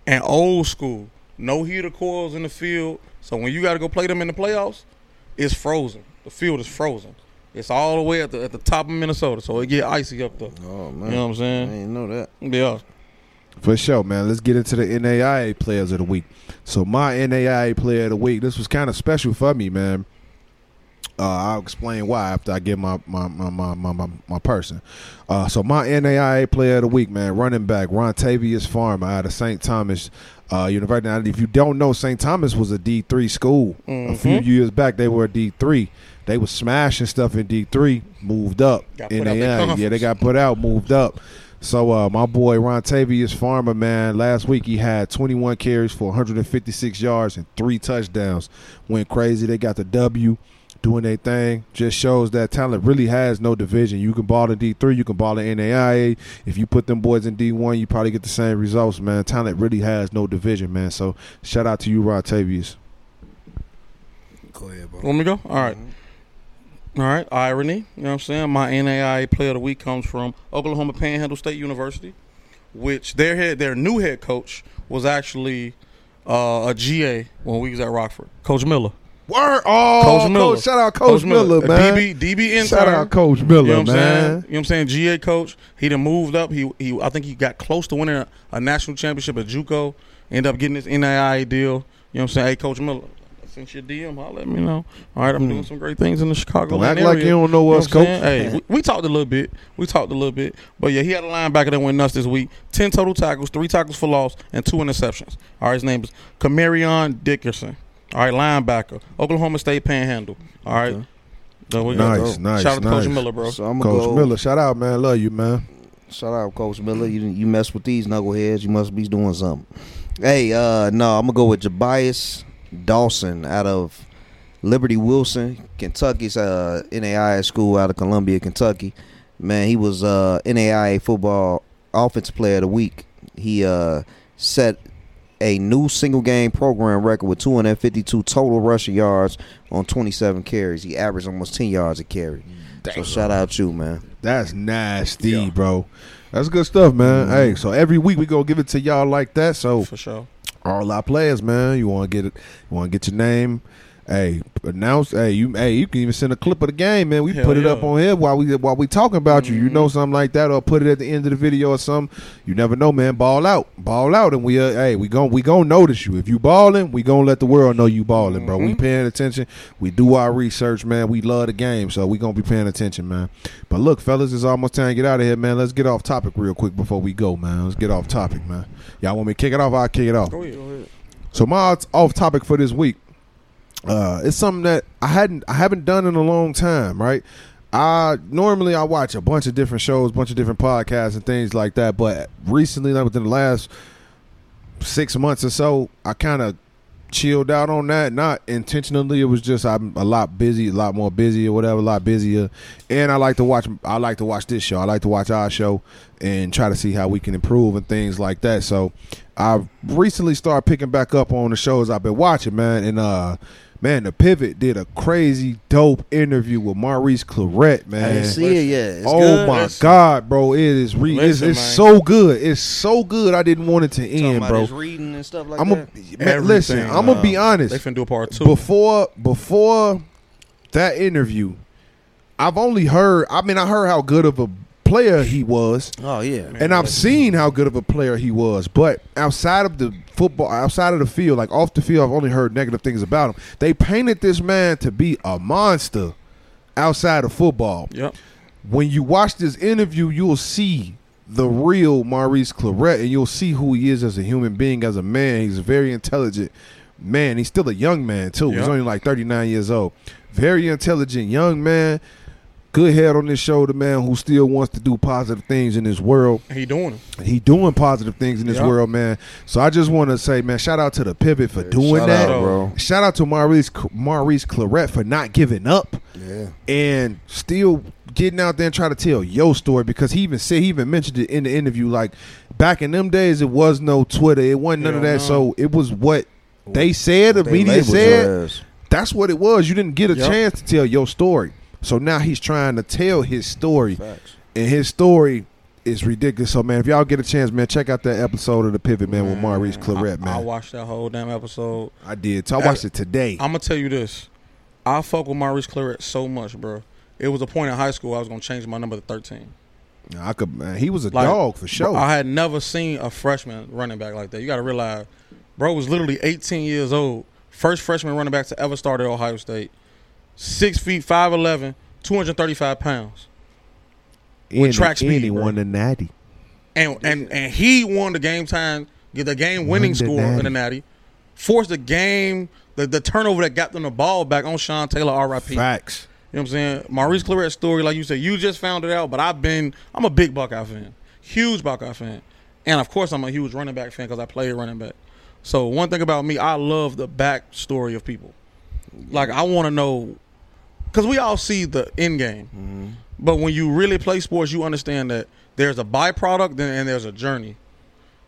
And old school, no heater coils in the field. So when you got to go play them in the playoffs, it's frozen. The field is frozen. It's all the way at the at the top of Minnesota, so it get icy up there. Oh man, You know what I'm saying? I didn't know that. Yeah. For sure, man. Let's get into the NAIA players of the week. So my NAIA player of the week, this was kind of special for me, man. Uh, I'll explain why after I get my my my my my, my, my person. Uh, so my NAIA player of the week, man, running back Rontavious Farmer out of St. Thomas uh, University. Now, if you don't know, St. Thomas was a D three school. A few Mhm. years back, they were a D three. They was smashing stuff in D three, moved up. Got put out their yeah, they got put out, moved up. So uh, my boy Rontavious Farmer, man, last week he had 21 carries for 156 yards and three touchdowns. Went crazy. They got the W, doing their thing. Just shows that talent really has no division. You can ball in D3, you can ball in NAIA. If you put them boys in D1, you probably get the same results, man. Talent really has no division, man. So shout out to you, Rontavious. Go ahead, bro. Want me to go? All right. All right, irony. You know what I'm saying? My NAIA player of the week comes from Oklahoma Panhandle State University, which their head, their new head coach was actually uh, a GA when we was at Rockford. Coach Miller. Word, oh, Coach Miller. Coach, shout out Coach, Miller, A man. DB, DB intern. Shout out Coach Miller, You know what I'm saying? You know what I'm saying? GA coach. He done moved up. He he. I think he got close to winning a, a national championship at JUCO. Ended up getting this NAIA deal. You know what I'm saying? Hey, Coach Miller. Since your DM, I'll let me know. All right, I'm doing some great things in the Chicago Hmm. Don't act area. like you don't know us, what I'm Coach. Hey, we, we talked a little bit. We talked a little bit. But yeah, he had a linebacker that went nuts this week. Ten total tackles, three tackles for loss, and two interceptions. All right, his name is Camarion Dickerson. All right, linebacker, Oklahoma State Panhandle. All right. Okay. So we Nice, got- nice, Shout out to Coach. Miller, bro. So I'm Coach go. Miller, shout out, man. Love you, man. Shout out, Coach Miller. You you mess with these knuckleheads, you must be doing something. Hey, uh, no, I'm gonna go with Jabias Dawson out of Lindsey Wilson, Kentucky's uh, NAIA school out of Columbia, Kentucky. Man, he was uh, NAIA football offensive player of the week. He uh, set a new single game program record with 252 total rushing yards on 27 carries. He averaged almost 10 yards a carry. So shout out to you, man. That's nasty, Yeah. bro. That's good stuff, man. Mhm. Hey, so every week we gonna give it to y'all like that. So For sure. All our players, man, you want to get it, you want to get your name. Hey, announce. Hey, you. Hey, you can even send a clip of the game, man. We Hell put it yeah. up on here while we while we talking about you. You Mhm. know something like that, or put it at the end of the video or something. You never know, man. Ball out, ball out, and we. Uh, hey, we gon' we gonna notice you if you balling. We gonna let the world know you balling, bro. We Mhm. paying attention. We do our research, man. We love the game, so we gonna be paying attention, man. But look, fellas, it's almost time to get out of here, man. Let's get off topic real quick before we go, man. Let's get off topic, man. Y'all want me to kick it off? I'll kick it off. Go ahead. Go ahead. So my off topic for this week, uh, it's something that I hadn't I haven't done in a long time, right? I normally I watch a bunch of different shows, bunch of different podcasts and things like that, but recently, like within the last six months or so, I kind of chilled out on that. Not intentionally, it was just I'm a lot busy, a lot more busy or whatever, a lot busier. And I like to watch. I like to watch this show. I like to watch our show and try to see how we can improve and things like that. So I recently started picking back up on the shows I've been watching, man. And uh, man, the Pivot did a crazy dope interview with Maurice Clarett, I man. didn't see it yet. It's oh good. my Listen. god, bro! It is re- it's, Listen, it's man. so good. It's so good. I didn't want it to end, about bro. his reading and stuff like I'm that. a man, listen. Everything, I'm gonna be honest. They finna do a part two. Before before that interview, I've only heard. I mean, I heard how good of a player he was, oh yeah, and I've seen how good of a player he was. But outside of the football, outside of the field, like off the field, I've only heard negative things about him. They painted this man to be a monster outside of football Yep. when you watch this interview, you'll see the real Maurice Clarett, and you'll see who he is as a human being, as a man. He's a very intelligent man. He's still a young man too. He's only like thirty nine years old. Very intelligent young man. Good head on his shoulder, man, who still wants to do positive things in this world. He doing it. He doing positive things in this Yeah. world, man. So I just want to say, man, shout out to the pivot for doing Shout that. out, bro. Shout out to Maurice Maurice Clarett for not giving up Yeah, and still getting out there and try to tell your story because he even said he even mentioned it in the interview like back in them days it was no Twitter it wasn't none of that no. so it was what they said the They media said that's what it was you didn't get a Yep. chance to tell your story so now he's trying to tell his story Facts. and his story is ridiculous so man if y'all get a chance man check out that episode of the pivot man, with Maurice Clarett I, I watched that whole damn episode. I did so I watched it today I'm gonna tell you this. I fuck with Maurice Clarett so much, bro. It was a point in high school I was gonna change my number to 13. I could man he was a Like, dog for sure I had never seen a freshman running back like that. You got to realize, bro was literally 18 years old. First freshman running back to ever start at Ohio State. Six feet, 5'11", 235 pounds. and, track speed, and he won the natty And and and he won the game time, get the game winning score in the natty. natty. Forced the game, the, the turnover that got them the ball back on Sean Taylor, R.I.P. facts You know what I'm saying? Maurice Clarett's story, like you said, you just found it out, but I've been, I'm a big Buckeye fan, huge Buckeye fan, and of course I'm a huge running back fan because I played running back. So one thing about me, I love the backstory of people. Like I want to know, because we all see the end game, mm-hmm. but when you really play sports, you understand that there's a byproduct and and there's a journey.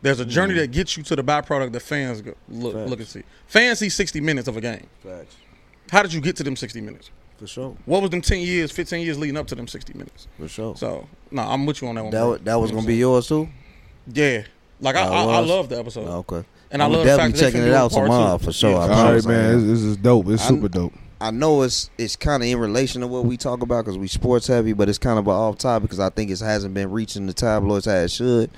There's a journey mm-hmm. that gets you to the byproduct that fans go, look Facts. look and see. Fans see 60 minutes of a game. Facts. How did you get to them 60 minutes? For sure. What was them 10 years, 15 years leading up to them 60 minutes? For sure. So, no, I'm with you on that one. that bro. that was You know gonna be yours too. Yeah. Like, I, I, I love the episode. Okay. And I I'm love the fact definitely that checking it out tomorrow two. for sure. Yeah, I for All promise, right, man. This, this is dope. It's I'm- super dope. I know it's it's kind of in relation to what we talk about because we sports heavy, but it's kind of off topic because I think it hasn't been reaching the tabloids as it should.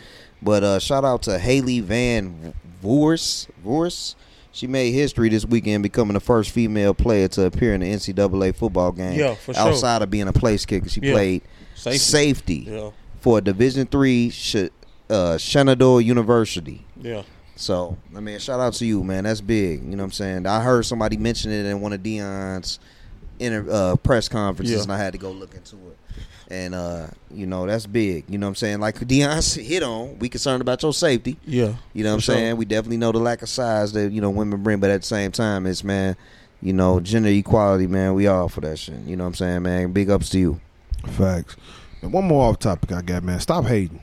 But uh, shout out to Haley Van Voorhis. Voorhis. She made history this weekend, becoming the first female player to appear in the NCAA football game. Yeah, for sure. Outside of being a place kicker, she Yeah. played Safety. safety, Yeah. for Division Three Sh- uh, Shenandoah University. Yeah. So, I mean, shout out to you, man. That's big. You know what I'm saying? I heard somebody mention it in one of Deion's inter, uh, press conferences, Yeah. and I had to go look into it. And, uh, you know, that's big. You know what I'm saying? Like Deion hit on, we concerned about your safety. Yeah. You know what I'm sure. saying? We definitely know the lack of size that, you know, women bring, but at the same time, it's, man, you know, gender equality, man. We all for that shit. You know what I'm saying, man? Big ups to you. Facts. And one more off topic I got, man. Stop hating.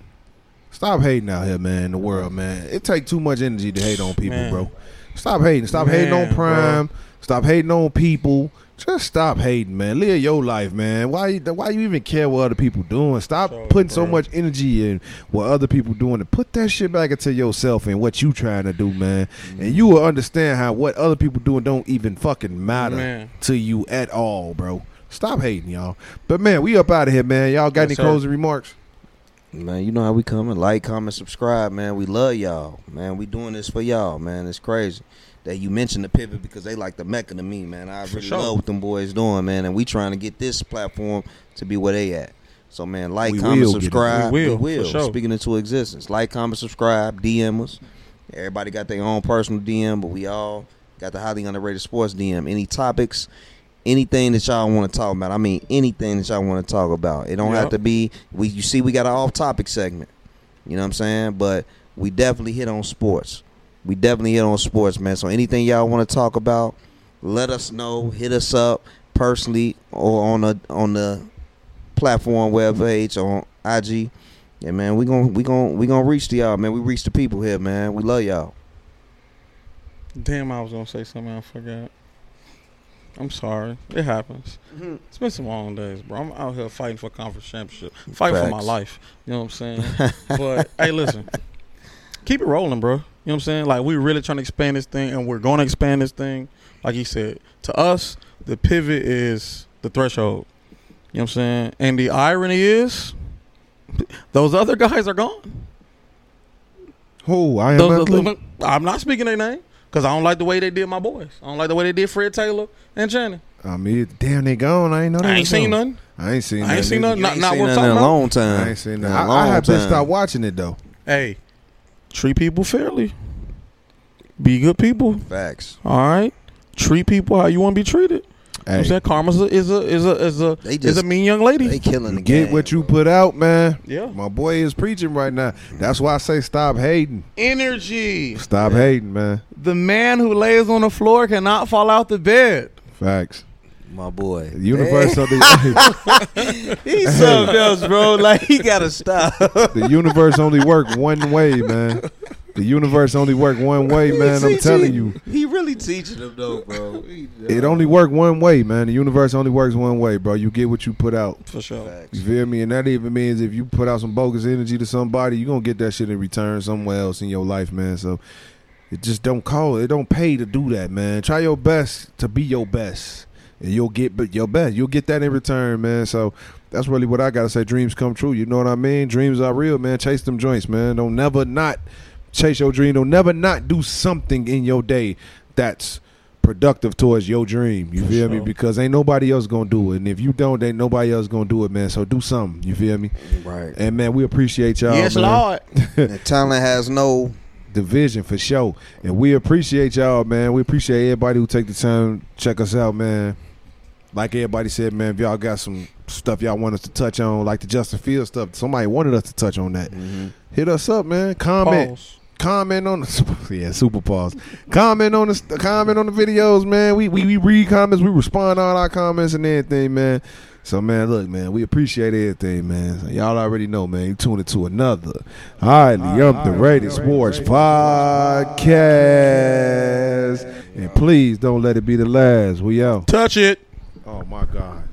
Stop hating out here, man. In the world, mm. man. It take too much energy to hate on people, Man. bro. Stop hating. Stop hating on Man, Prime. Stop hating on people. Just stop hating, man. Live your life, man. Why? you- Why you even care what other people doing? Stop So, putting so much energy in what other people doing, and put that shit back into yourself and what you trying to do, man. And mm. you will understand how what other people doing don't even fucking matter Man. to you at all, bro. Stop hating, y'all. But man, we up out of here, man. Y'all got Yes, any sir. closing remarks? Man, you know how we coming. Like, comment, subscribe, man. We love y'all. Man, we doing this for y'all, man. It's crazy that you mentioned the pivot because they like the mecca to me, man. I really sure. love what them boys doing, man. And we trying to get this platform to be where they at. So man, like, We comment, will subscribe. We will, for sure. Speaking into existence. Like, comment, subscribe, DM us. Everybody got their own personal DM, but we all got the highly underrated sports DM. Any topics, anything that y'all want to talk about. I mean, anything that y'all want to talk about. It don't have to be. We you see, we got an off topic segment. You know what I'm saying? But we definitely hit on sports. We definitely hit on sports, man. So anything y'all want to talk about, let us know. Hit us up personally or on the on the platform web page on IG. Yeah, man, we gon' we gon' we gonna reach to y'all, man. We reach the people here, man. We love y'all. Damn, I was gonna say something I forgot. I'm sorry. It happens. Mm-hmm. It's been some long days, bro. I'm out here fighting for conference championship, fighting for my life. You know what I'm saying? but hey, listen, keep it rolling, bro. You know what I'm saying? Like we're really trying to expand this thing, and we're going to expand this thing. Like he said, to us, the pivot is the threshold. You know what I'm saying? And the irony is, those other guys are gone. Who I am? Those Blue? I'm not speaking their name because I don't like the way they did my boys. I don't like the way they did Fred Taylor and Channing. I mean, damn, they gone. I ain't know. They I ain't seen gone. nothing. I ain't seen. I ain't seen nothing. Not- not seen worth nothing in talking a about? long time. I ain't seen In that. a I, I long have been time. stopped watching it though. Hey, treat people fairly. Be good people. Facts. All right. Treat people how you want to be treated. You know what I'm Hey, saying Karma's a, is a is a is a They is a mean young lady. They killing the game. get what you put out, man. yeah. My boy is preaching right now. That's why I say stop hating. Energy. Stop hating, man. The man who lays on the floor cannot fall out the bed. Facts. My boy. The universe of the He's something else, bro. Like he gotta stop. the universe only work one way, man. The universe only work one way, man. I'm telling you. He really teaching them though, bro. It only work one way, man. The universe only works one way, bro. You get what you put out. For sure. You feel me? And that even means if you put out some bogus energy to somebody, you're gonna get that shit in return somewhere else in your life, man. So it just don't call it don't pay to do that, man. Try your best to be your best. And you'll get but your best. You'll get that in return, man. So that's really what I gotta say. Dreams come true. You know what I mean? Dreams are real, man. Chase them joints, man. Don't never not chase your dream. Don't never not do something in your day that's productive towards your dream. You For feel me? Because ain't nobody else gonna do it. And if you don't, ain't nobody else gonna do it, man. So do something. You feel me? Right. And man, we appreciate y'all. yes, man. Lord. And talent has no. Division for sure. And we appreciate y'all, man. We appreciate everybody who take the time to check us out, man. Like everybody said, man, if y'all got some stuff y'all want us to touch on, like the Justin Fields stuff, somebody wanted us to touch on that. Mm-hmm. Hit us up, man. Comment. Pause. Comment on the yeah super pause. Comment on the comment on the videos man. We, we we read comments we respond to all our comments and everything man. So man look man we appreciate everything man. So y'all already know man. You tune into another highly underrated sports podcast. And please don't let it be the last. We out. Touch it. oh my god